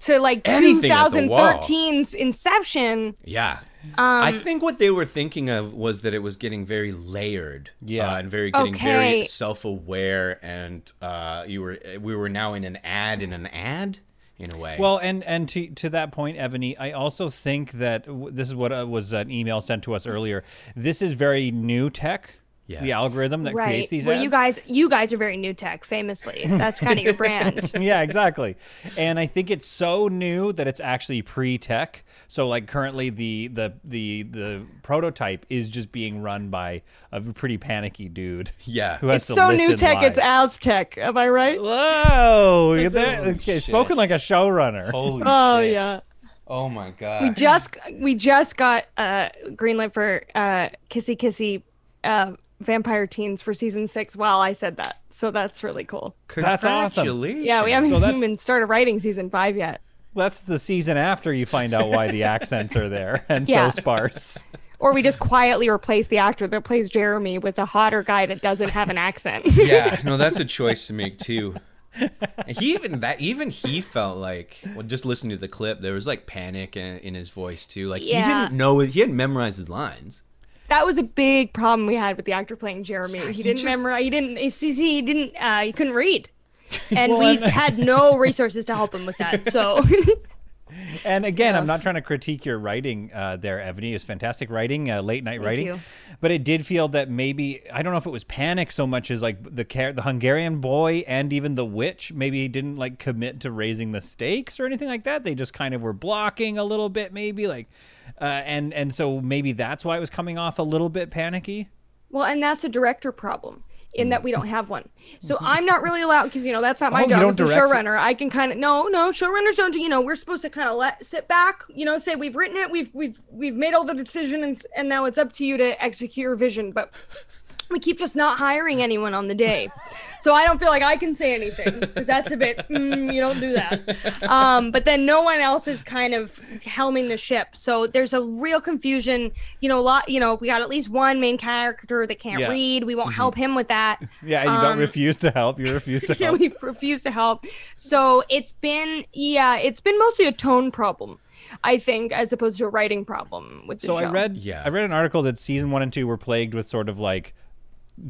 to like Anything at the wall. 2013's Inception. Yeah. I think what they were thinking of was that it was getting very layered, Yeah. uh, and very getting very self-aware, and uh, you were we were now in an ad in an ad in a way. Well, and and to to that point, Evany, I also think that w- this is what uh, was an email sent to us earlier. This is very new tech. Yeah. The algorithm that Right. creates these Well, ads. you guys you guys are very new tech, famously. That's kind of your brand. yeah, exactly. And I think it's so new that it's actually pre-tech. So like currently the the the the prototype is just being run by a pretty panicky dude. Yeah. Who has It's to so new listen tech, it's live. Aztec. Am I right? Whoa! It's There- a- okay, spoken like a showrunner. Holy Oh shit. yeah. Oh my god. We just we just got uh greenlit for uh kissy kissy uh vampire teens for season six while I said that. So that's really cool. That's awesome. Yeah, we haven't So even started writing season five yet. That's the season after you find out why the accents are there and Yeah. so sparse. Or we just quietly replace the actor that plays Jeremy with a hotter guy that doesn't have an accent. Yeah, no, that's a choice to make too. He even that even he felt like well, just listening to the clip, there was like panic in, in his voice too. Like he didn't know he hadn't memorized his lines. That was a big problem we had with the actor playing Jeremy. he, didn't just- memorize. He didn't. He, he didn't. Uh, he couldn't read, and Well, we and- had no resources to help him with that. So And again, I'm not trying to critique your writing uh, there, Evany. It's fantastic writing, uh, late night writing. you. But it did feel that maybe I don't know if it was panic so much as like the car- the Hungarian boy and even the witch maybe didn't like commit to raising the stakes or anything like that. They just kind of were blocking a little bit, maybe like, uh, and and so maybe that's why it was coming off a little bit panicky. Well, and that's a director problem in that we don't have one. So I'm not really allowed because you know that's not my Oh, job as a it? showrunner. I can kind of no, no showrunners don't. do- You know, we're supposed to kind of let sit back. You know, say we've written it, we've we've we've made all the decision, and and now it's up to you to execute your vision. But we keep just not hiring anyone on the day. So I don't feel like I can say anything because that's a bit, mm, you don't do that. Um, but then no one else is kind of helming the ship. So there's a real confusion. You know, a lot, you know, we got at least one main character that can't Yeah. read. We won't help him with that. Yeah, and you don't refuse to help. You refuse to Yeah, help. we refuse to help. So it's been, yeah, it's been mostly a tone problem, I think, as opposed to a writing problem with the So show. I read Yeah. I read an article that season 1 and 2 were plagued with sort of like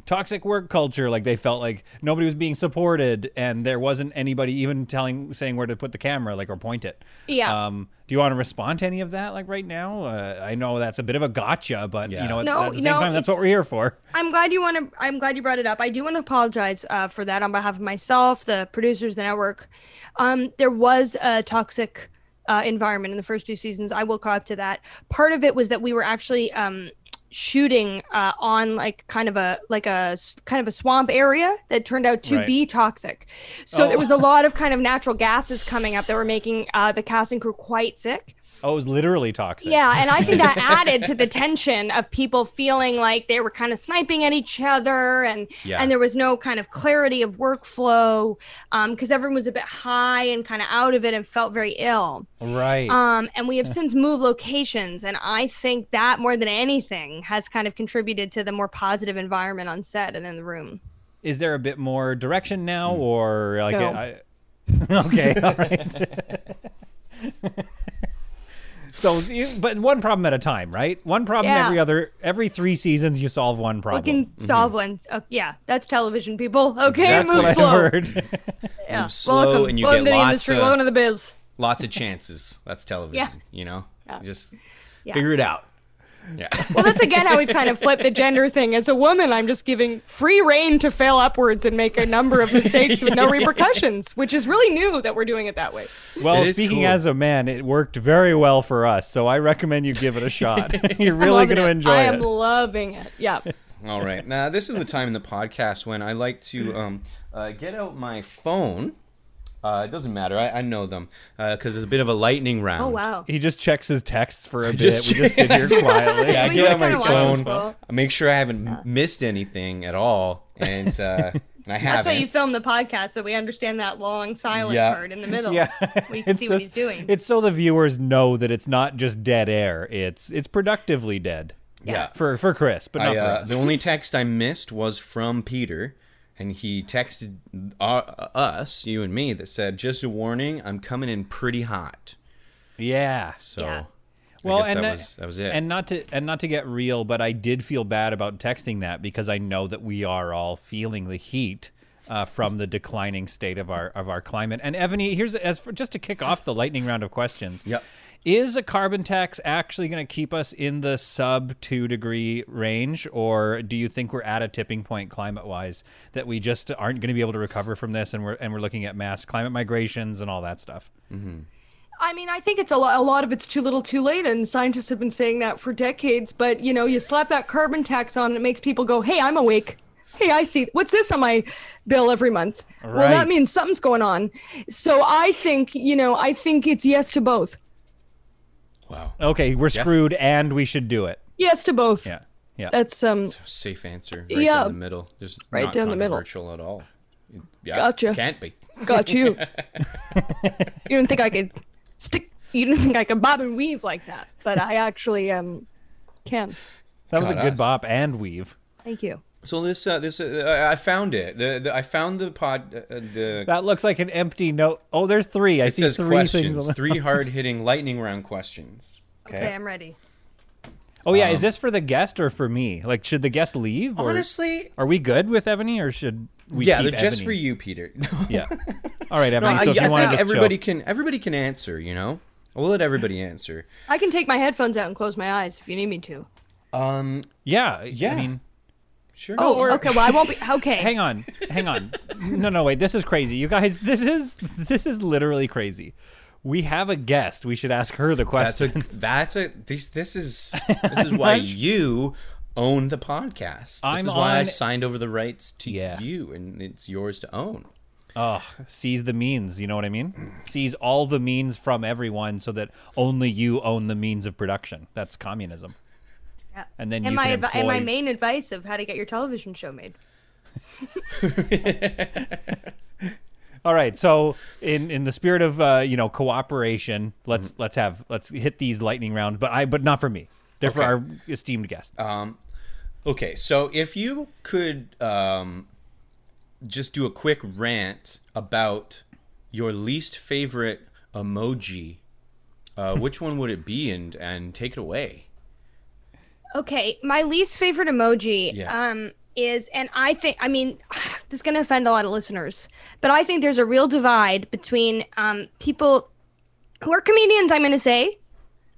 toxic work culture like they felt like nobody was being supported and there wasn't anybody even telling saying where to put the camera like or point it. Yeah. Um do you want to respond to any of that like right now? Uh, I know that's a bit of a gotcha but Yeah. you know at, No, at the same no, time that's what we're here for. I'm glad you want to. I'm glad you brought it up. I do want to apologize uh, for that on behalf of myself, the producers, the network. Um, there was a toxic uh, environment in the first two seasons. I will call up to that. Part of it was that we were actually um, shooting uh, on like kind of a like a kind of a swamp area that turned out to Right. be toxic. So Oh. there was a lot of kind of natural gases coming up that were making uh, the cast and crew quite sick. Oh, it was literally toxic. Yeah, and I think that added to the tension of people feeling like they were kind of sniping at each other, and Yeah. and there was no kind of clarity of workflow because everyone was a bit high and kind of out of it and felt very ill. Right. Um, and we have since moved locations, and I think that more than anything has kind of contributed to the more positive environment on set and in the room. Is there a bit more direction now or like No. I, Okay, all right. So, you, but one problem at a time, right? One problem Yeah. every other, every three seasons, you solve one problem. We problem. can solve mm-hmm. one. Oh, yeah, that's television, people. Okay, That's move slow. heard. Yeah. Move slow welcome, and you welcome get to the lots industry. of- Welcome to the biz. Lots of chances. That's television. Yeah. You know, Yeah. just Yeah. figure it out. Yeah. Well, that's again how we've kind of flipped the gender thing. As a woman, I'm just giving free reign to fail upwards and make a number of mistakes with no repercussions, which is really new that we're doing it that way. Well, speaking cool. as a man, it worked very well for us. So I recommend you give it a shot. You're really going to enjoy it. enjoy I it. am loving it. Yeah. All right. Now, this is the time in the podcast when I like to um, uh, get out my phone. Uh, it doesn't matter. I, I know them because it's a bit of a lightning round. Oh wow. He just checks his texts for a bit. just- we just sit here quietly. Yeah, I get on my kinda watch him phone. scroll. I make sure I haven't m missed anything at all, and, uh, and I haven't. That's why you film the podcast so we understand that long silent Yeah. part in the middle. Yeah, We can It's see what he's doing. It's so the viewers know that it's not just dead air. It's it's productively dead. Yeah. For for Chris, but not I, for uh, us. the only text I missed was from Peter, and he texted uh, us, you and me, that said, "Just a warning, I'm coming in pretty hot." yeah. So, Yeah. I Well, guess and that that- was that was it. And not to and not to get real, but I did feel bad about texting that because I know that we are all feeling the heat uh, from the declining state of our of our climate. And Evany, here's as for, just to kick off the lightning round of questions. Yep. Is a carbon tax actually going to keep us in the sub two degree range, or do you think we're at a tipping point climate wise that we just aren't going to be able to recover from this, and we're and we're looking at mass climate migrations and all that stuff? I mean, I think it's a lot. A lot of it's too little, too late, and scientists have been saying that for decades. But you know, you slap that carbon tax on, and it makes people go, "Hey, I'm awake. Hey, I see. What's this on my bill every month? Well, that means something's going on." So I think, you know, I think it's yes to both. wow, Okay, we're screwed, and we should do it. Yes to both. Yeah, yeah. That's um. safe answer. Right Yeah. down the middle. Just Right not down the middle. Virtual at all. Yeah, Gotcha. Can't be. Got you. you didn't think I could stick. You didn't think I could bob and weave like that, but I actually um can. That was a Got good us. bop and weave. Thank you. So this uh, this uh, I found it. The, the I found the pod uh, the. That looks like an empty note. Oh, there's three. I it see says three questions. things. On three hard hitting lightning round questions. Okay, I'm ready. Oh yeah, Um, is this for the guest or for me? Like, should the guest leave? Or Honestly, are we good with Evany, or should we? yeah, keep they're just Evany? for you, Peter. Yeah. All right, Evany. I, so if I you want think to everybody chill. can everybody can answer. You know, we'll let everybody answer. I can take my headphones out and close my eyes if you need me to. Um, Yeah. Yeah. I mean, sure. Oh, or- okay. Well, I won't be. Okay. hang on, hang on. No, no, wait. This is crazy, you guys. This is this is literally crazy. We have a guest. We should ask her the that's a question. that's a this this is this is why not- you own the podcast. This I'm is why I signed over the rights to Yeah. you, and it's yours to own. Oh, seize the means. You know what I mean? Seize all the means from everyone, so that only you own the means of production. That's communism. Yeah. And then and you my can advi- and my main advice of how to get your television show made. All right. So, in in the spirit of uh, you know cooperation, let's Mm-hmm. let's have let's hit these lightning round, but I but not for me. They're for our esteemed guest. Um, okay, so if you could um, just do a quick rant about your least favorite emoji, uh, which one would it be, and and take it away? Okay, my least favorite emoji Yeah. um is and I think I mean this is going to offend a lot of listeners, but I think there's a real divide between um people who are comedians I'm going to say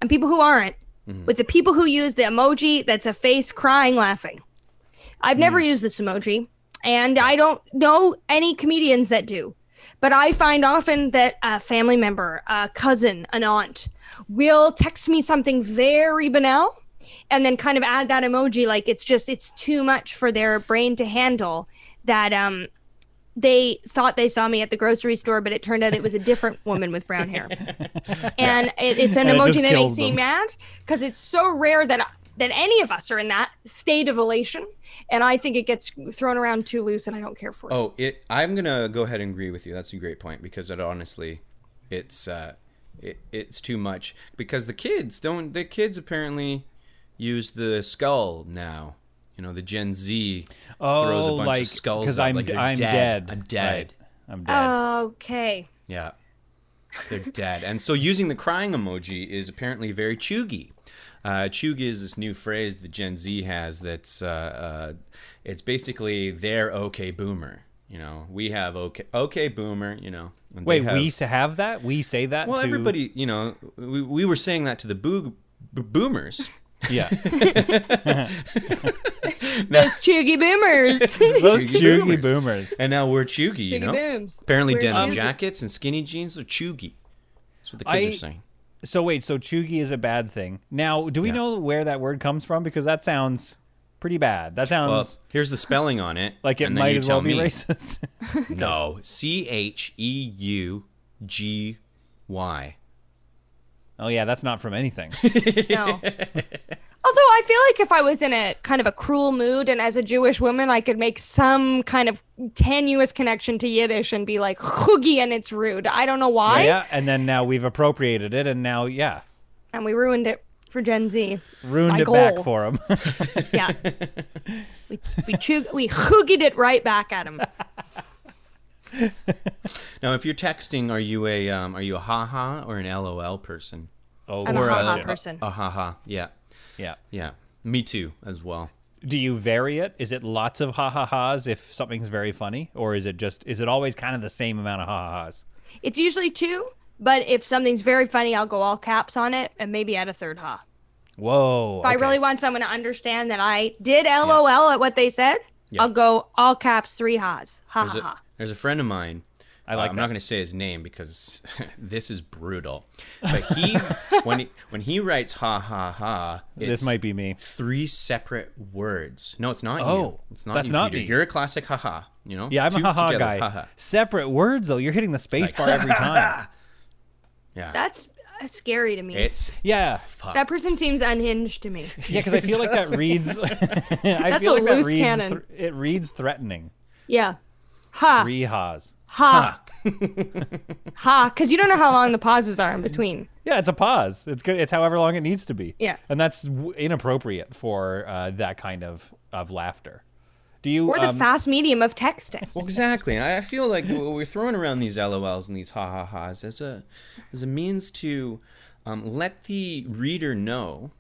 and people who aren't. With the people who use the emoji that's a face crying laughing. I've never used this emoji and I don't know any comedians that do. But I find often that a family member, a cousin, an aunt will text me something very banal and then kind of add that emoji like it's just it's too much for their brain to handle that um they thought they saw me at the grocery store but it turned out it was a different woman with brown hair and it, it's an And emoji just that kills makes me mad because it's so rare that that any of us are in that state of elation and i think it gets thrown around too loose and i don't care for it Oh, it. I'm gonna go ahead and agree with you. That's a great point because it honestly, it's uh, it, it's too much because the kids don't. The kids apparently use the skull now. You know, the Gen Z throws a oh, bunch like of skulls because I'm like I'm dead. dead. I'm dead. Right. I'm dead. okay Yeah. They're dead. And so using the crying emoji is apparently very cheugy. Uh, cheugy is this new phrase that Gen Z has that's uh, uh, it's basically their okay boomer. You know, we have okay okay boomer. You know, Wait, have- we s- have that? We say that well to everybody. You know, we, we were saying that to the boo, b- boomers. Yeah. Those cheugy boomers. Those Cheugy cheugy boomers. boomers. And now we're cheugy, you know. booms. Apparently, We're denim cheugy. jackets and skinny jeans are cheugy. That's what the kids I- are saying. So wait, so cheugy is a bad thing. Now, do we Yeah. know where that word comes from? Because that sounds pretty bad. That sounds Well, here's the spelling on it. like it and then might you as well tell be me. racist. No, C H E U G Y. oh yeah, that's not from anything. No. Although I feel like if I was in a kind of a cruel mood and as a Jewish woman, I could make some kind of tenuous connection to Yiddish and be like cheugy and it's rude. I don't know why. yeah, and then now we've appropriated it, and now yeah, And we ruined it for Gen Z. ruined My it back for them. Yeah. we we chug- we chuggied it right back at him. Now, if you're texting, are you a um, are you a haha or an LOL person? oh, I'm a or haha a, person. A haha. Yeah, yeah. yeah. Me too, as well. Do you vary it? Is it lots of ha ha ha's if something's very funny, or is it just is it always kind of the same amount of ha ha ha's? It's usually two, but if something's very funny, I'll go all caps on it and maybe add a third ha. Whoa! If I really want someone to understand that I did LOL at what they said, Yeah. I'll go all caps, three ha's. Ha There's ha ha. There's a friend of mine. I like uh, I'm that. not going to say his name because this is brutal. But he when he when he writes ha ha ha, this might be me. three separate words. No, it's not you. Oh, It's not that's you, not Peter. me. You're a classic ha ha. You know. Yeah, I'm Two a haha together, guy. haha. Separate words though. You're hitting the space bar every time. Yeah. That's uh, scary to me. it's Yeah, that person seems unhinged to me. yeah, because I feel like that reads. I That's feel a like that loose reads cannon. thr- it reads threatening. Yeah. Ha. Three ha's. Ha. ha. Because you don't know how long the pauses are in between. Yeah, it's a pause. It's good. It's however long it needs to be. Yeah. and that's w- inappropriate for uh, that kind of of laughter. Do you? Or the um, fast medium of texting. Well, exactly. I I feel like we're throwing around these LOLs and these ha ha ha's as a as a means to um, let the reader know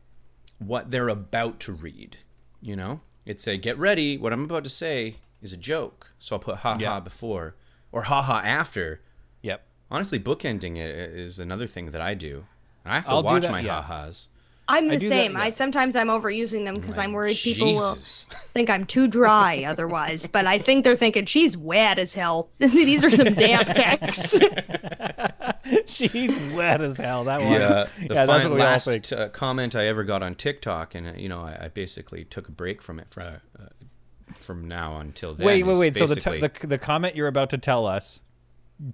what they're about to read. You know, it's a get ready. What I'm about to say is a joke, so I'll put ha ha Yeah. before or ha ha after. Yep. Honestly, bookending it is another thing that I do. I have to I'll watch that, my yeah. ha ha's. I'm the do that, same. I sometimes I'm overusing them because I'm worried people will think I'm too dry otherwise. But I think they're thinking she's wet as hell. These are some damp texts. She's wet as hell. That was. Yeah, the yeah, that's what we all last uh, comment I ever got on TikTok, and uh, you know, I, I basically took a break from it for, uh, from now until then. Wait, wait, wait. So the, t- the the comment you're about to tell us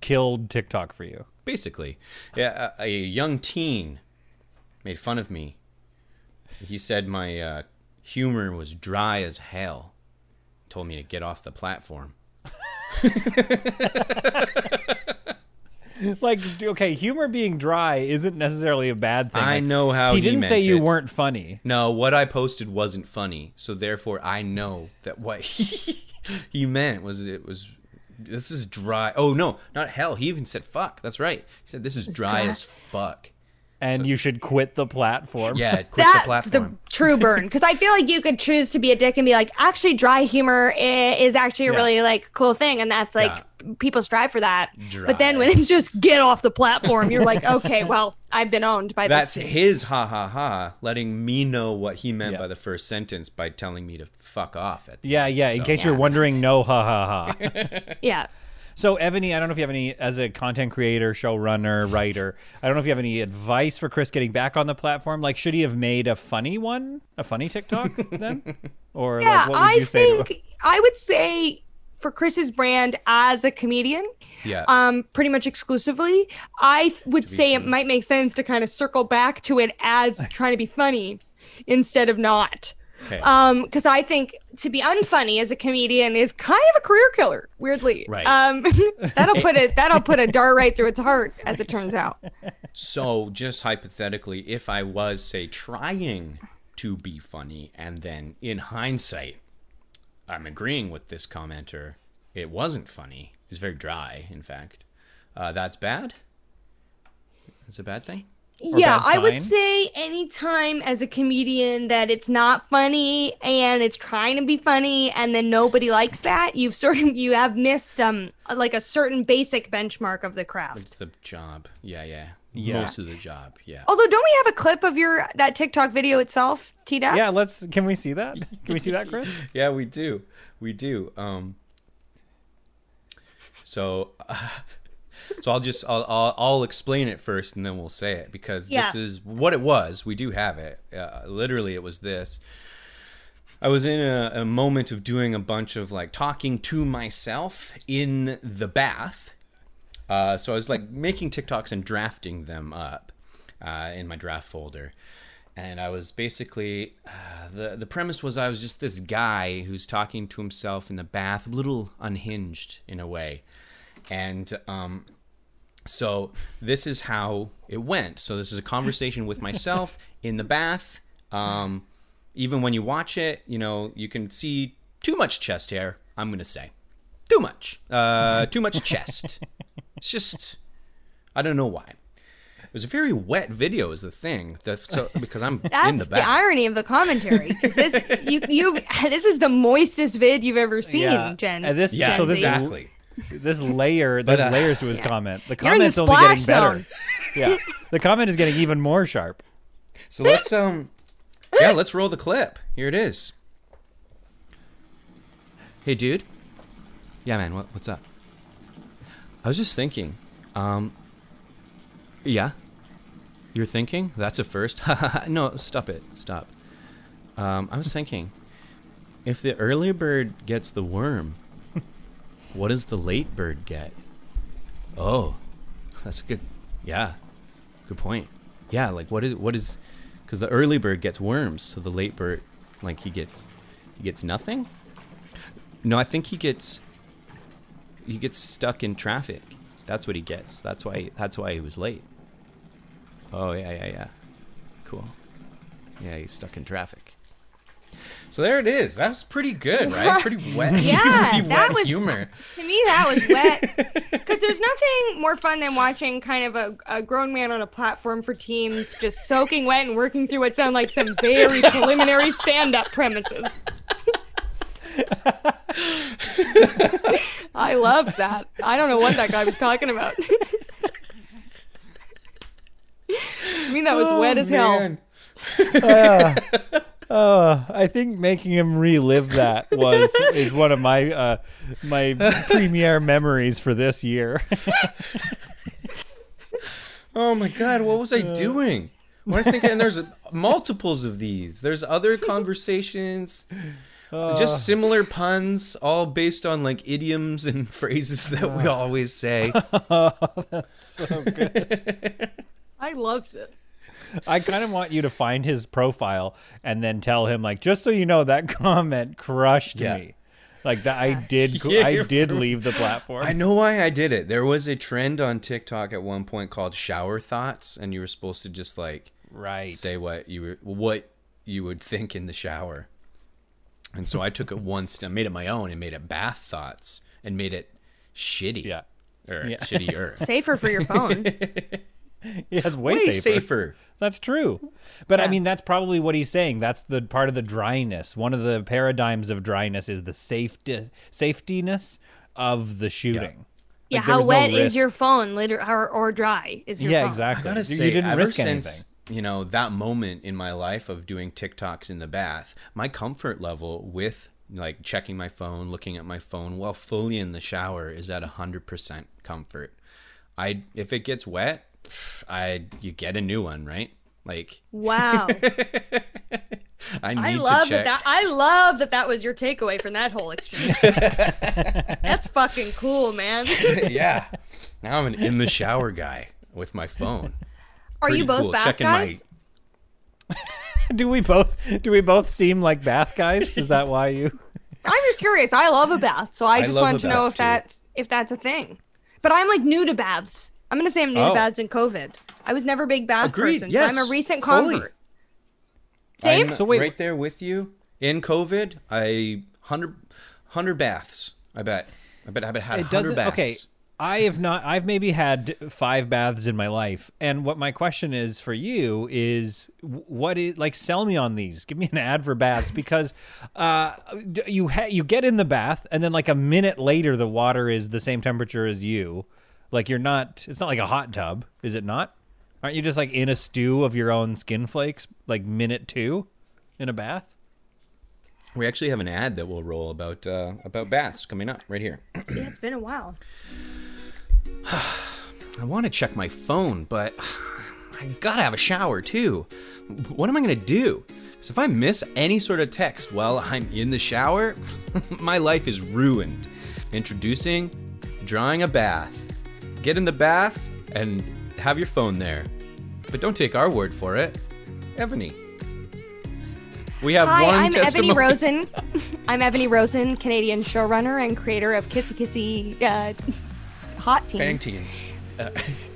killed TikTok for you. basically, yeah, a, a young teen made fun of me. He said my uh, humor was dry as hell. Told me to get off the platform. Like, okay, humor being dry isn't necessarily a bad thing. I know how he he didn't say meant you weren't funny. No, what I posted wasn't funny, so therefore I know that what he, he meant was it was this is dry. Oh no, not hell. He even said fuck. That's right. He said this is dry, dry. as fuck. And you should quit the platform. Yeah, quit the That's the, platform. true burn. Because I feel like you could choose to be a dick and be like, actually, dry humor is actually a Yeah. really like cool thing, and that's like Yeah. people strive for that. But then when it's just get off the platform, you're like, okay, well, I've been owned by That's this. That's his ha ha ha, letting me know what he meant Yeah. by the first sentence by telling me to fuck off. At the Yeah, end. yeah. In So- case you're wondering, no, ha ha ha. Yeah. So, Evany, I don't know if you have any, as a content creator, showrunner, writer, I don't know if you have any advice for Chris getting back on the platform. Like, should he have made a funny one, a funny TikTok then, or Yeah, like, what would I you say? think To, I would say for Chris's brand as a comedian, Yeah. um, pretty much exclusively, I would say it might make sense to kind of circle back to it as trying to be funny instead of not. Okay. Um, because I think to be unfunny as a comedian is kind of a career killer, weirdly. Right. Um, that'll put it that'll put a dart right through its heart, as it turns out. So, just hypothetically, if I was, say, trying to be funny, and then in hindsight, I'm agreeing with this commenter, it wasn't funny. It was very dry, in fact. Uh, that's bad. It's a bad thing. Yeah, I would say anytime as a comedian that it's not funny and it's trying to be funny and then nobody likes that, you've sort of you have missed um like a certain basic benchmark of the craft. It's the job. Yeah, yeah. Yeah. Most of the job. Yeah. Although don't we have a clip of your that TikTok video itself, Tita? Yeah, let's. Can we see that? Can we see that, Chris? Yeah, we do. We do. Um. So, so I'll just I'll, I'll I'll explain it first, and then we'll say it because this is what it was. We do have it. Uh, literally, it was this. I was in a, a moment of doing a bunch of like talking to myself in the bath. Uh, so I was like making TikToks and drafting them up uh, in my draft folder. And I was basically uh, the the premise was I was just this guy who's talking to himself in the bath, a little unhinged in a way, and um, so this is how it went. So this is a conversation with myself in the bath. Um, even when you watch it, you know you can see too much chest hair. I'm gonna say too much, uh, too much chest. It's just I don't know why. It was a very wet video, is the thing. The, so because I'm in the That's the, irony of the commentary because this you you this is the moistest vid you've ever seen, Jen. And this, yeah, so this exactly. This layer, there's uh, layers to his comment. The in the only getting splash better. Yeah, the comment is getting even more sharp. So let's um, yeah, let's roll the clip. Here it is. Hey, dude. Yeah, man. What, what's up? I was just thinking. Um. Yeah. You're thinking? That's a first. no, stop it. Stop. Um, I was thinking, if the early bird gets the worm, what does the late bird get? Oh, that's a good. Yeah, good point. Yeah, like what is what is? Because the early bird gets worms, so the late bird, like he gets, he gets nothing. No, I think he gets. He gets stuck in traffic. That's what he gets. That's why. That's why he was late. Oh yeah, yeah, yeah. Cool. Yeah, he's stuck in traffic. So there it is. That was pretty good, right? Pretty wet. Yeah, pretty that wet was- humor. To me, that was wet. Because there's nothing more fun than watching kind of a, a grown man on a platform for teams just soaking wet and working through what sound like some very preliminary stand up premises. I loved that. I don't know what that guy was talking about. I mean, that was wet oh, as hell. Man. Ah. Uh, I think making him relive that was is one of my uh, my premier memories for this year. Oh my god, what was I doing? What I think, and there's multiples of these. There's other conversations, just similar puns, all based on like idioms and phrases that we always say. That's so good. I loved it. I kind of want you to find his profile and then tell him like, just so you know, that comment crushed Yeah. me. Like that, I did. Yeah, I did leave the platform. I know why I did it. There was a trend on TikTok at one point called shower thoughts, and you were supposed to just like Right. say what you were, what you would think in the shower. And so I took it one step, made it my own, and made it bath thoughts, and made it shitty. Yeah. Or Yeah. shittier. Safer for your phone. Yeah, it's way, Way safer. safer. That's true. But I mean, that's probably what he's saying. That's the part of the dryness. One of the paradigms of dryness is the safety safetiness of the shooting. Yeah, Like, there how was no wet is your phone, liter- or, or dry is your Yeah, phone? exactly. I gotta You- say, you didn't ever risk since anything. you know that moment in my life of doing TikToks in the bath, my comfort level with like checking my phone, looking at my phone while fully in the shower is at hundred percent comfort. I if it gets wet, pff, I you get a new one, right? Like Wow. I need I love to check. that, that. I love that that was your takeaway from that whole experience. That's fucking cool, man. yeah. Now I'm an in the shower guy with my phone. Are you both cool. bath Checking guys? Do we both? Do we both seem like bath guys? Is that why you? I'm just curious. I love a bath, so I I just love want to know if too. that's if that's a thing. But I'm like new to baths. I'm gonna say I'm new Oh. to baths in COVID. I was never a big bath Agreed, person, so I'm a yes, recent fully. convert. Same. I'm So wait- right there with you. In COVID, I 100, 100 baths. I bet. I bet I bet had It 100 doesn't. baths. Okay, I have not. I've maybe had five baths in my life, and what my question is for you is, what is like? Sell me on these. Give me an ad for baths because uh, you ha- you get in the bath, and then like a minute later, the water is the same temperature as you. Like you're not. It's not like a hot tub, is it not? Aren't you just like in a stew of your own skin flakes, like minute two, in a bath? We actually have an ad that will roll about uh, about baths coming up right here. Yeah, it's been a while. I want to check my phone, but I gotta have a shower too. What am I gonna do? Because if I miss any sort of text while I'm in the shower, my life is ruined. Introducing drawing a bath. Get in the bath and have your phone there. But don't take our word for it. Evany. We have Hi, one I'm testimony. Evany Rosen. I'm Evany Rosen, Canadian showrunner and creator of Kissy Kissy uh, Hot Fang Teens. teens.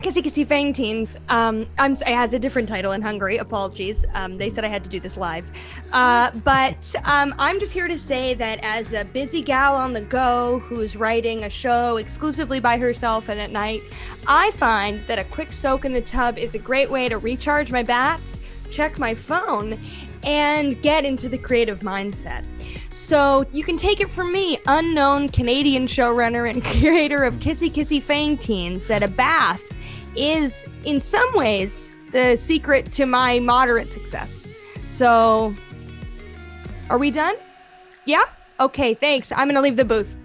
Kissy Kissy Fang Teens. Um, I'm, it has a different title in Hungary. Apologies. Um, they said I had to do this live. Uh, but um, I'm just here to say that as a busy gal on the go who's writing a show exclusively by herself and at night, I find that a quick soak in the tub is a great way to recharge my bats, check my phone, and get into the creative mindset. So you can take it from me, unknown Canadian showrunner and creator of Kissy Kissy Fang Teens, that a bath is in some ways the secret to my moderate success. So are we done? Yeah? Okay, thanks. I'm gonna leave the booth.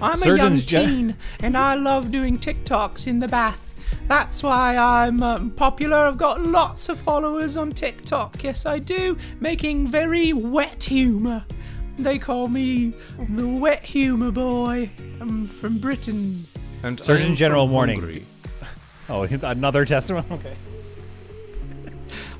I'm Surgeon's a young teen, and I love doing TikToks in the bath. That's why I'm um, popular. I've got lots of followers on TikTok. Yes, I do, making very wet humor. They call me the wet humor boy. I'm from Britain. And Surgeon I'm General warning. Hungary. Oh, another testimony. Okay.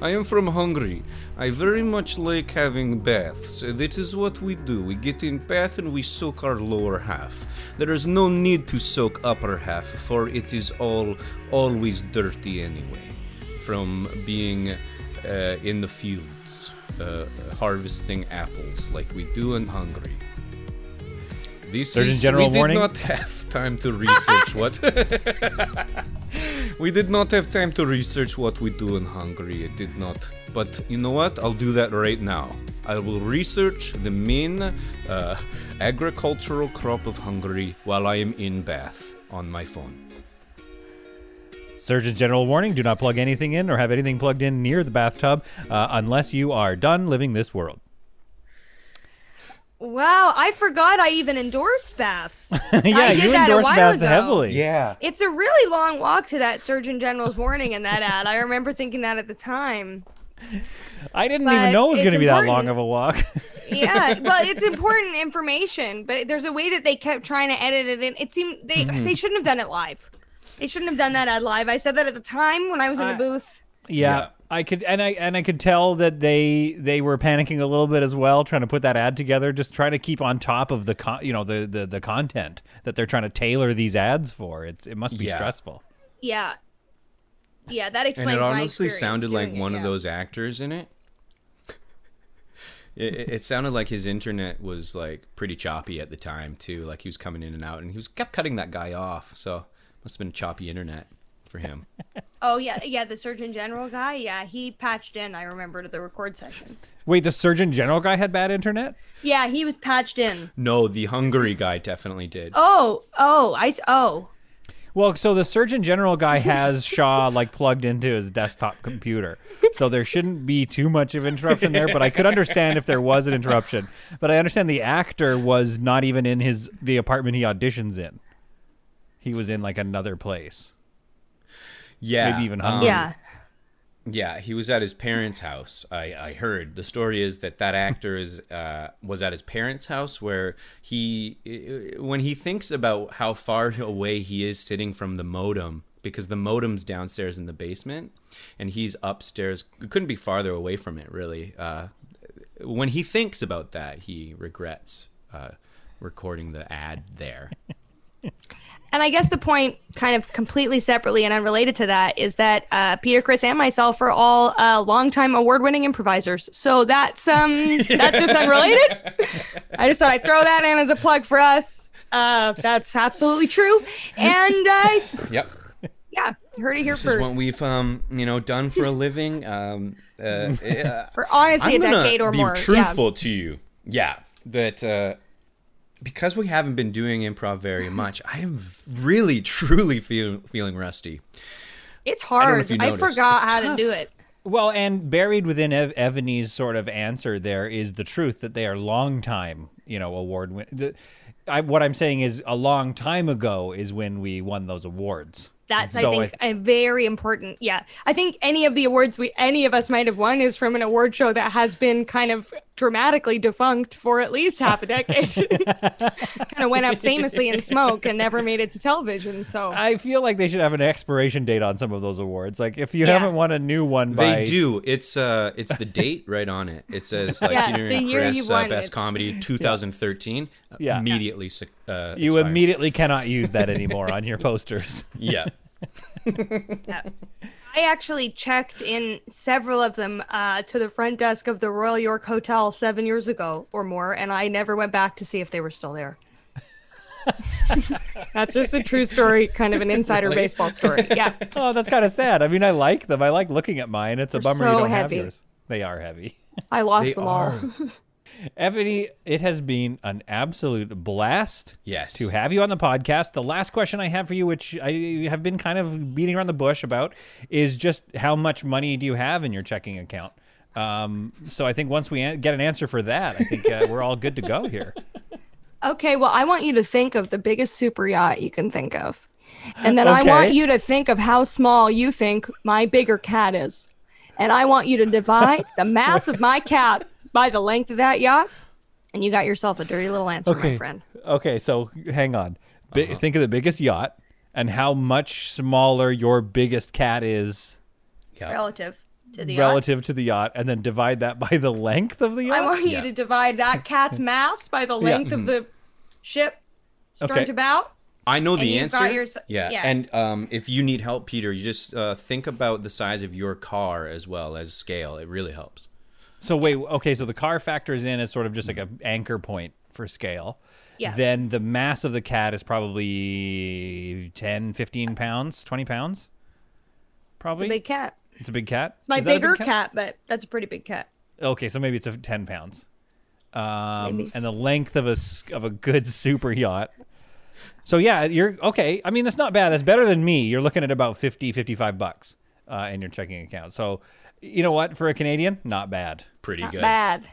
I am from Hungary. I very much like having baths. That is what we do. We get in bath and we soak our lower half. There is no need to soak upper half, for it is all always dirty anyway. From being uh, in the fields, uh, harvesting apples like we do in Hungary. This Surgeon is, General we did not have time to research what. We did not have time to research what we do in Hungary. It did not. But you know what? I'll do that right now. I will research the main uh, agricultural crop of Hungary while I am in Bath on my phone. Surgeon General warning: Do not plug anything in or have anything plugged in near the bathtub uh, unless you are done living this world. Wow, I forgot I even endorsed baths. yeah, I did you that a while baths ago. heavily. Yeah. It's a really long walk to that Surgeon General's warning in that ad. I remember thinking that at the time. I didn't But even know it was going to be that long of a walk. Yeah, well, it's important information, but there's a way that they kept trying to edit it in. It seemed they Mm-hmm. they shouldn't have done it live. They shouldn't have done that ad live. I said that at the time when I was in the I- booth. yeah, Yeah. I could, and I and I could tell that they they were panicking a little bit as well, trying to put that ad together, just trying to keep on top of the con- you know the, the the content that they're trying to tailor these ads for. It it must be Yeah. stressful. Yeah, yeah, that explains. And it honestly experience sounded like doing it, one of those actors in it. It, it- it sounded like his internet was like pretty choppy at the time too. Like he was coming in and out, and he was kept cutting that guy off. So must have been choppy internet for him. Oh yeah, yeah, the Surgeon General guy. Yeah, he patched in. I remember to the record session. Wait, the Surgeon General guy had bad internet. Yeah, he was patched in. No, the Hungary guy definitely did. Oh, oh, I s- oh. Well, so the Surgeon General guy has Shaw like plugged into his desktop computer, so there shouldn't be too much of interruption there. But I could understand if there was an interruption. But I understand the actor was not even in his the apartment he auditions in. He was in like another place. Yeah, Maybe even um, Yeah. Yeah, he was at his parents' house. I, I heard the story is that that actor is uh, was at his parents' house where he when he thinks about how far away he is sitting from the modem because the modem's downstairs in the basement and he's upstairs. Couldn't be farther away from it really. Uh, when he thinks about that, he regrets uh, recording the ad there. And I guess the point, kind of completely separately and unrelated to that, is that uh, Peter, Chris, and myself are all uh, longtime award-winning improvisers. So that's um, that's just unrelated. I just thought I'd throw that in as a plug for us. Uh, that's absolutely true. And uh, Yep. yeah, heard it here This is first. what we've um you know done for a living. Um, uh, for honestly I'm a gonna decade or be more. truthful to you. Yeah, that uh, because we haven't been doing improv very much, I am really truly feel, feeling rusty. It's hard. if you I, forgot It's how to do it. Well, and buried within Ev- Evany's sort of answer there is the truth that they are long time, you know, award win. The, I, what I'm saying is a long time ago is when we won those awards. That's So I think a very important. Yeah, I think any of the awards we any of us might have won is from an award show that has been kind of dramatically defunct for at least half a decade. kind of went up famously in smoke and never made it to television. So I feel like they should have an expiration date on some of those awards. Like if you Yeah. haven't won a new one by They do. It's uh, it's the date right on it. It says like Yeah, Peter the year Chris you uh, won best it. comedy 2013. Yeah. immediately. se- Uh, you expires. immediately cannot use that anymore on your posters. Yeah. I actually checked in several of them uh, to the front desk of the Royal York Hotel seven years ago or more, and I never went back to see if they were still there. That's just a true story, kind of an insider baseball story. Yeah. oh, that's kind of sad. I mean, I like them. I like looking at mine. It's a They're bummer you so don't heavy. have yours. They are heavy. I lost They them are. all. Evany, it has been an absolute blast Yes. to have you on the podcast. The last question I have for you, which I have been kind of beating around the bush about, is just how much money do you have in your checking account? Um, so I think once we an- get an answer for that, I think uh, we're all good to go here. Okay, well, I want you to think of the biggest super yacht you can think of. And then I want you to think of how small you think my bigger cat is. And I want you to divide the mass of my cat by the length of that yacht. And you got yourself a dirty little answer, my friend. Okay, so hang on. Bi- Think of the biggest yacht and how much smaller your biggest cat is Relative to the yacht. relative to the yacht, and then divide that by the length of the yacht. I want you Yeah. to divide that cat's mass by the length of the ship strunt Okay. about. I know the answer. got your s- yeah. yeah. and um, if you need help, Peter, you just uh, think about the size of your car as well as scale. It really helps. So wait, okay, so the car factors in as sort of just like an anchor point for scale. Yeah. Then the mass of the cat is probably 10, 15 pounds, 20 pounds? Probably. It's a big cat. It's a big cat? It's my Is a big bigger cat? but that's a pretty big cat. Okay, so maybe it's a 10 pounds. Um, Maybe. and the length of a of a good super yacht. So yeah, you're okay. I mean, that's not bad. That's better than me. You're looking at about 50, 55 bucks uh, in your checking account. So, you know what? For a Canadian, not bad. Pretty Not good. bad.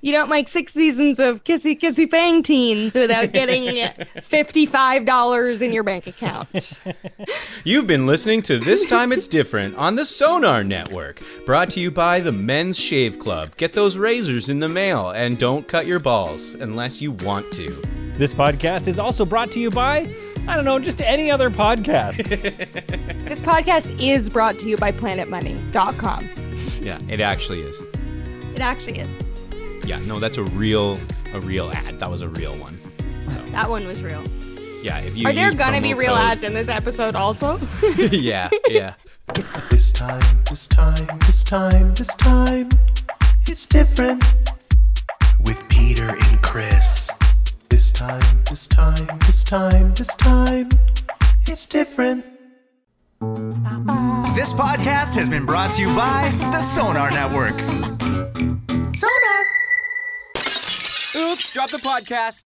You don't make six seasons of kissy kissy fang teens without getting fifty-five dollars in your bank account. You've been listening to This Time It's Different on the Sonar Network, brought to you by the Men's Shave Club. Get those razors in the mail and don't cut your balls unless you want to. This podcast is also brought to you by, I don't know, just any other podcast. this podcast is brought to you by PlanetMoney.com. Yeah, it actually is. It actually is. Yeah, no, that's a real a real ad. That was a real one. That one was real. Yeah, if you Are there gonna be real code- ads in this episode also? yeah, yeah. This time, this time, this time, this time, it's different. With Peter and Chris. This time, this time, this time, this time, it's different. This podcast has been brought to you by the Sonar Network. Sonar! Oops, drop the podcast.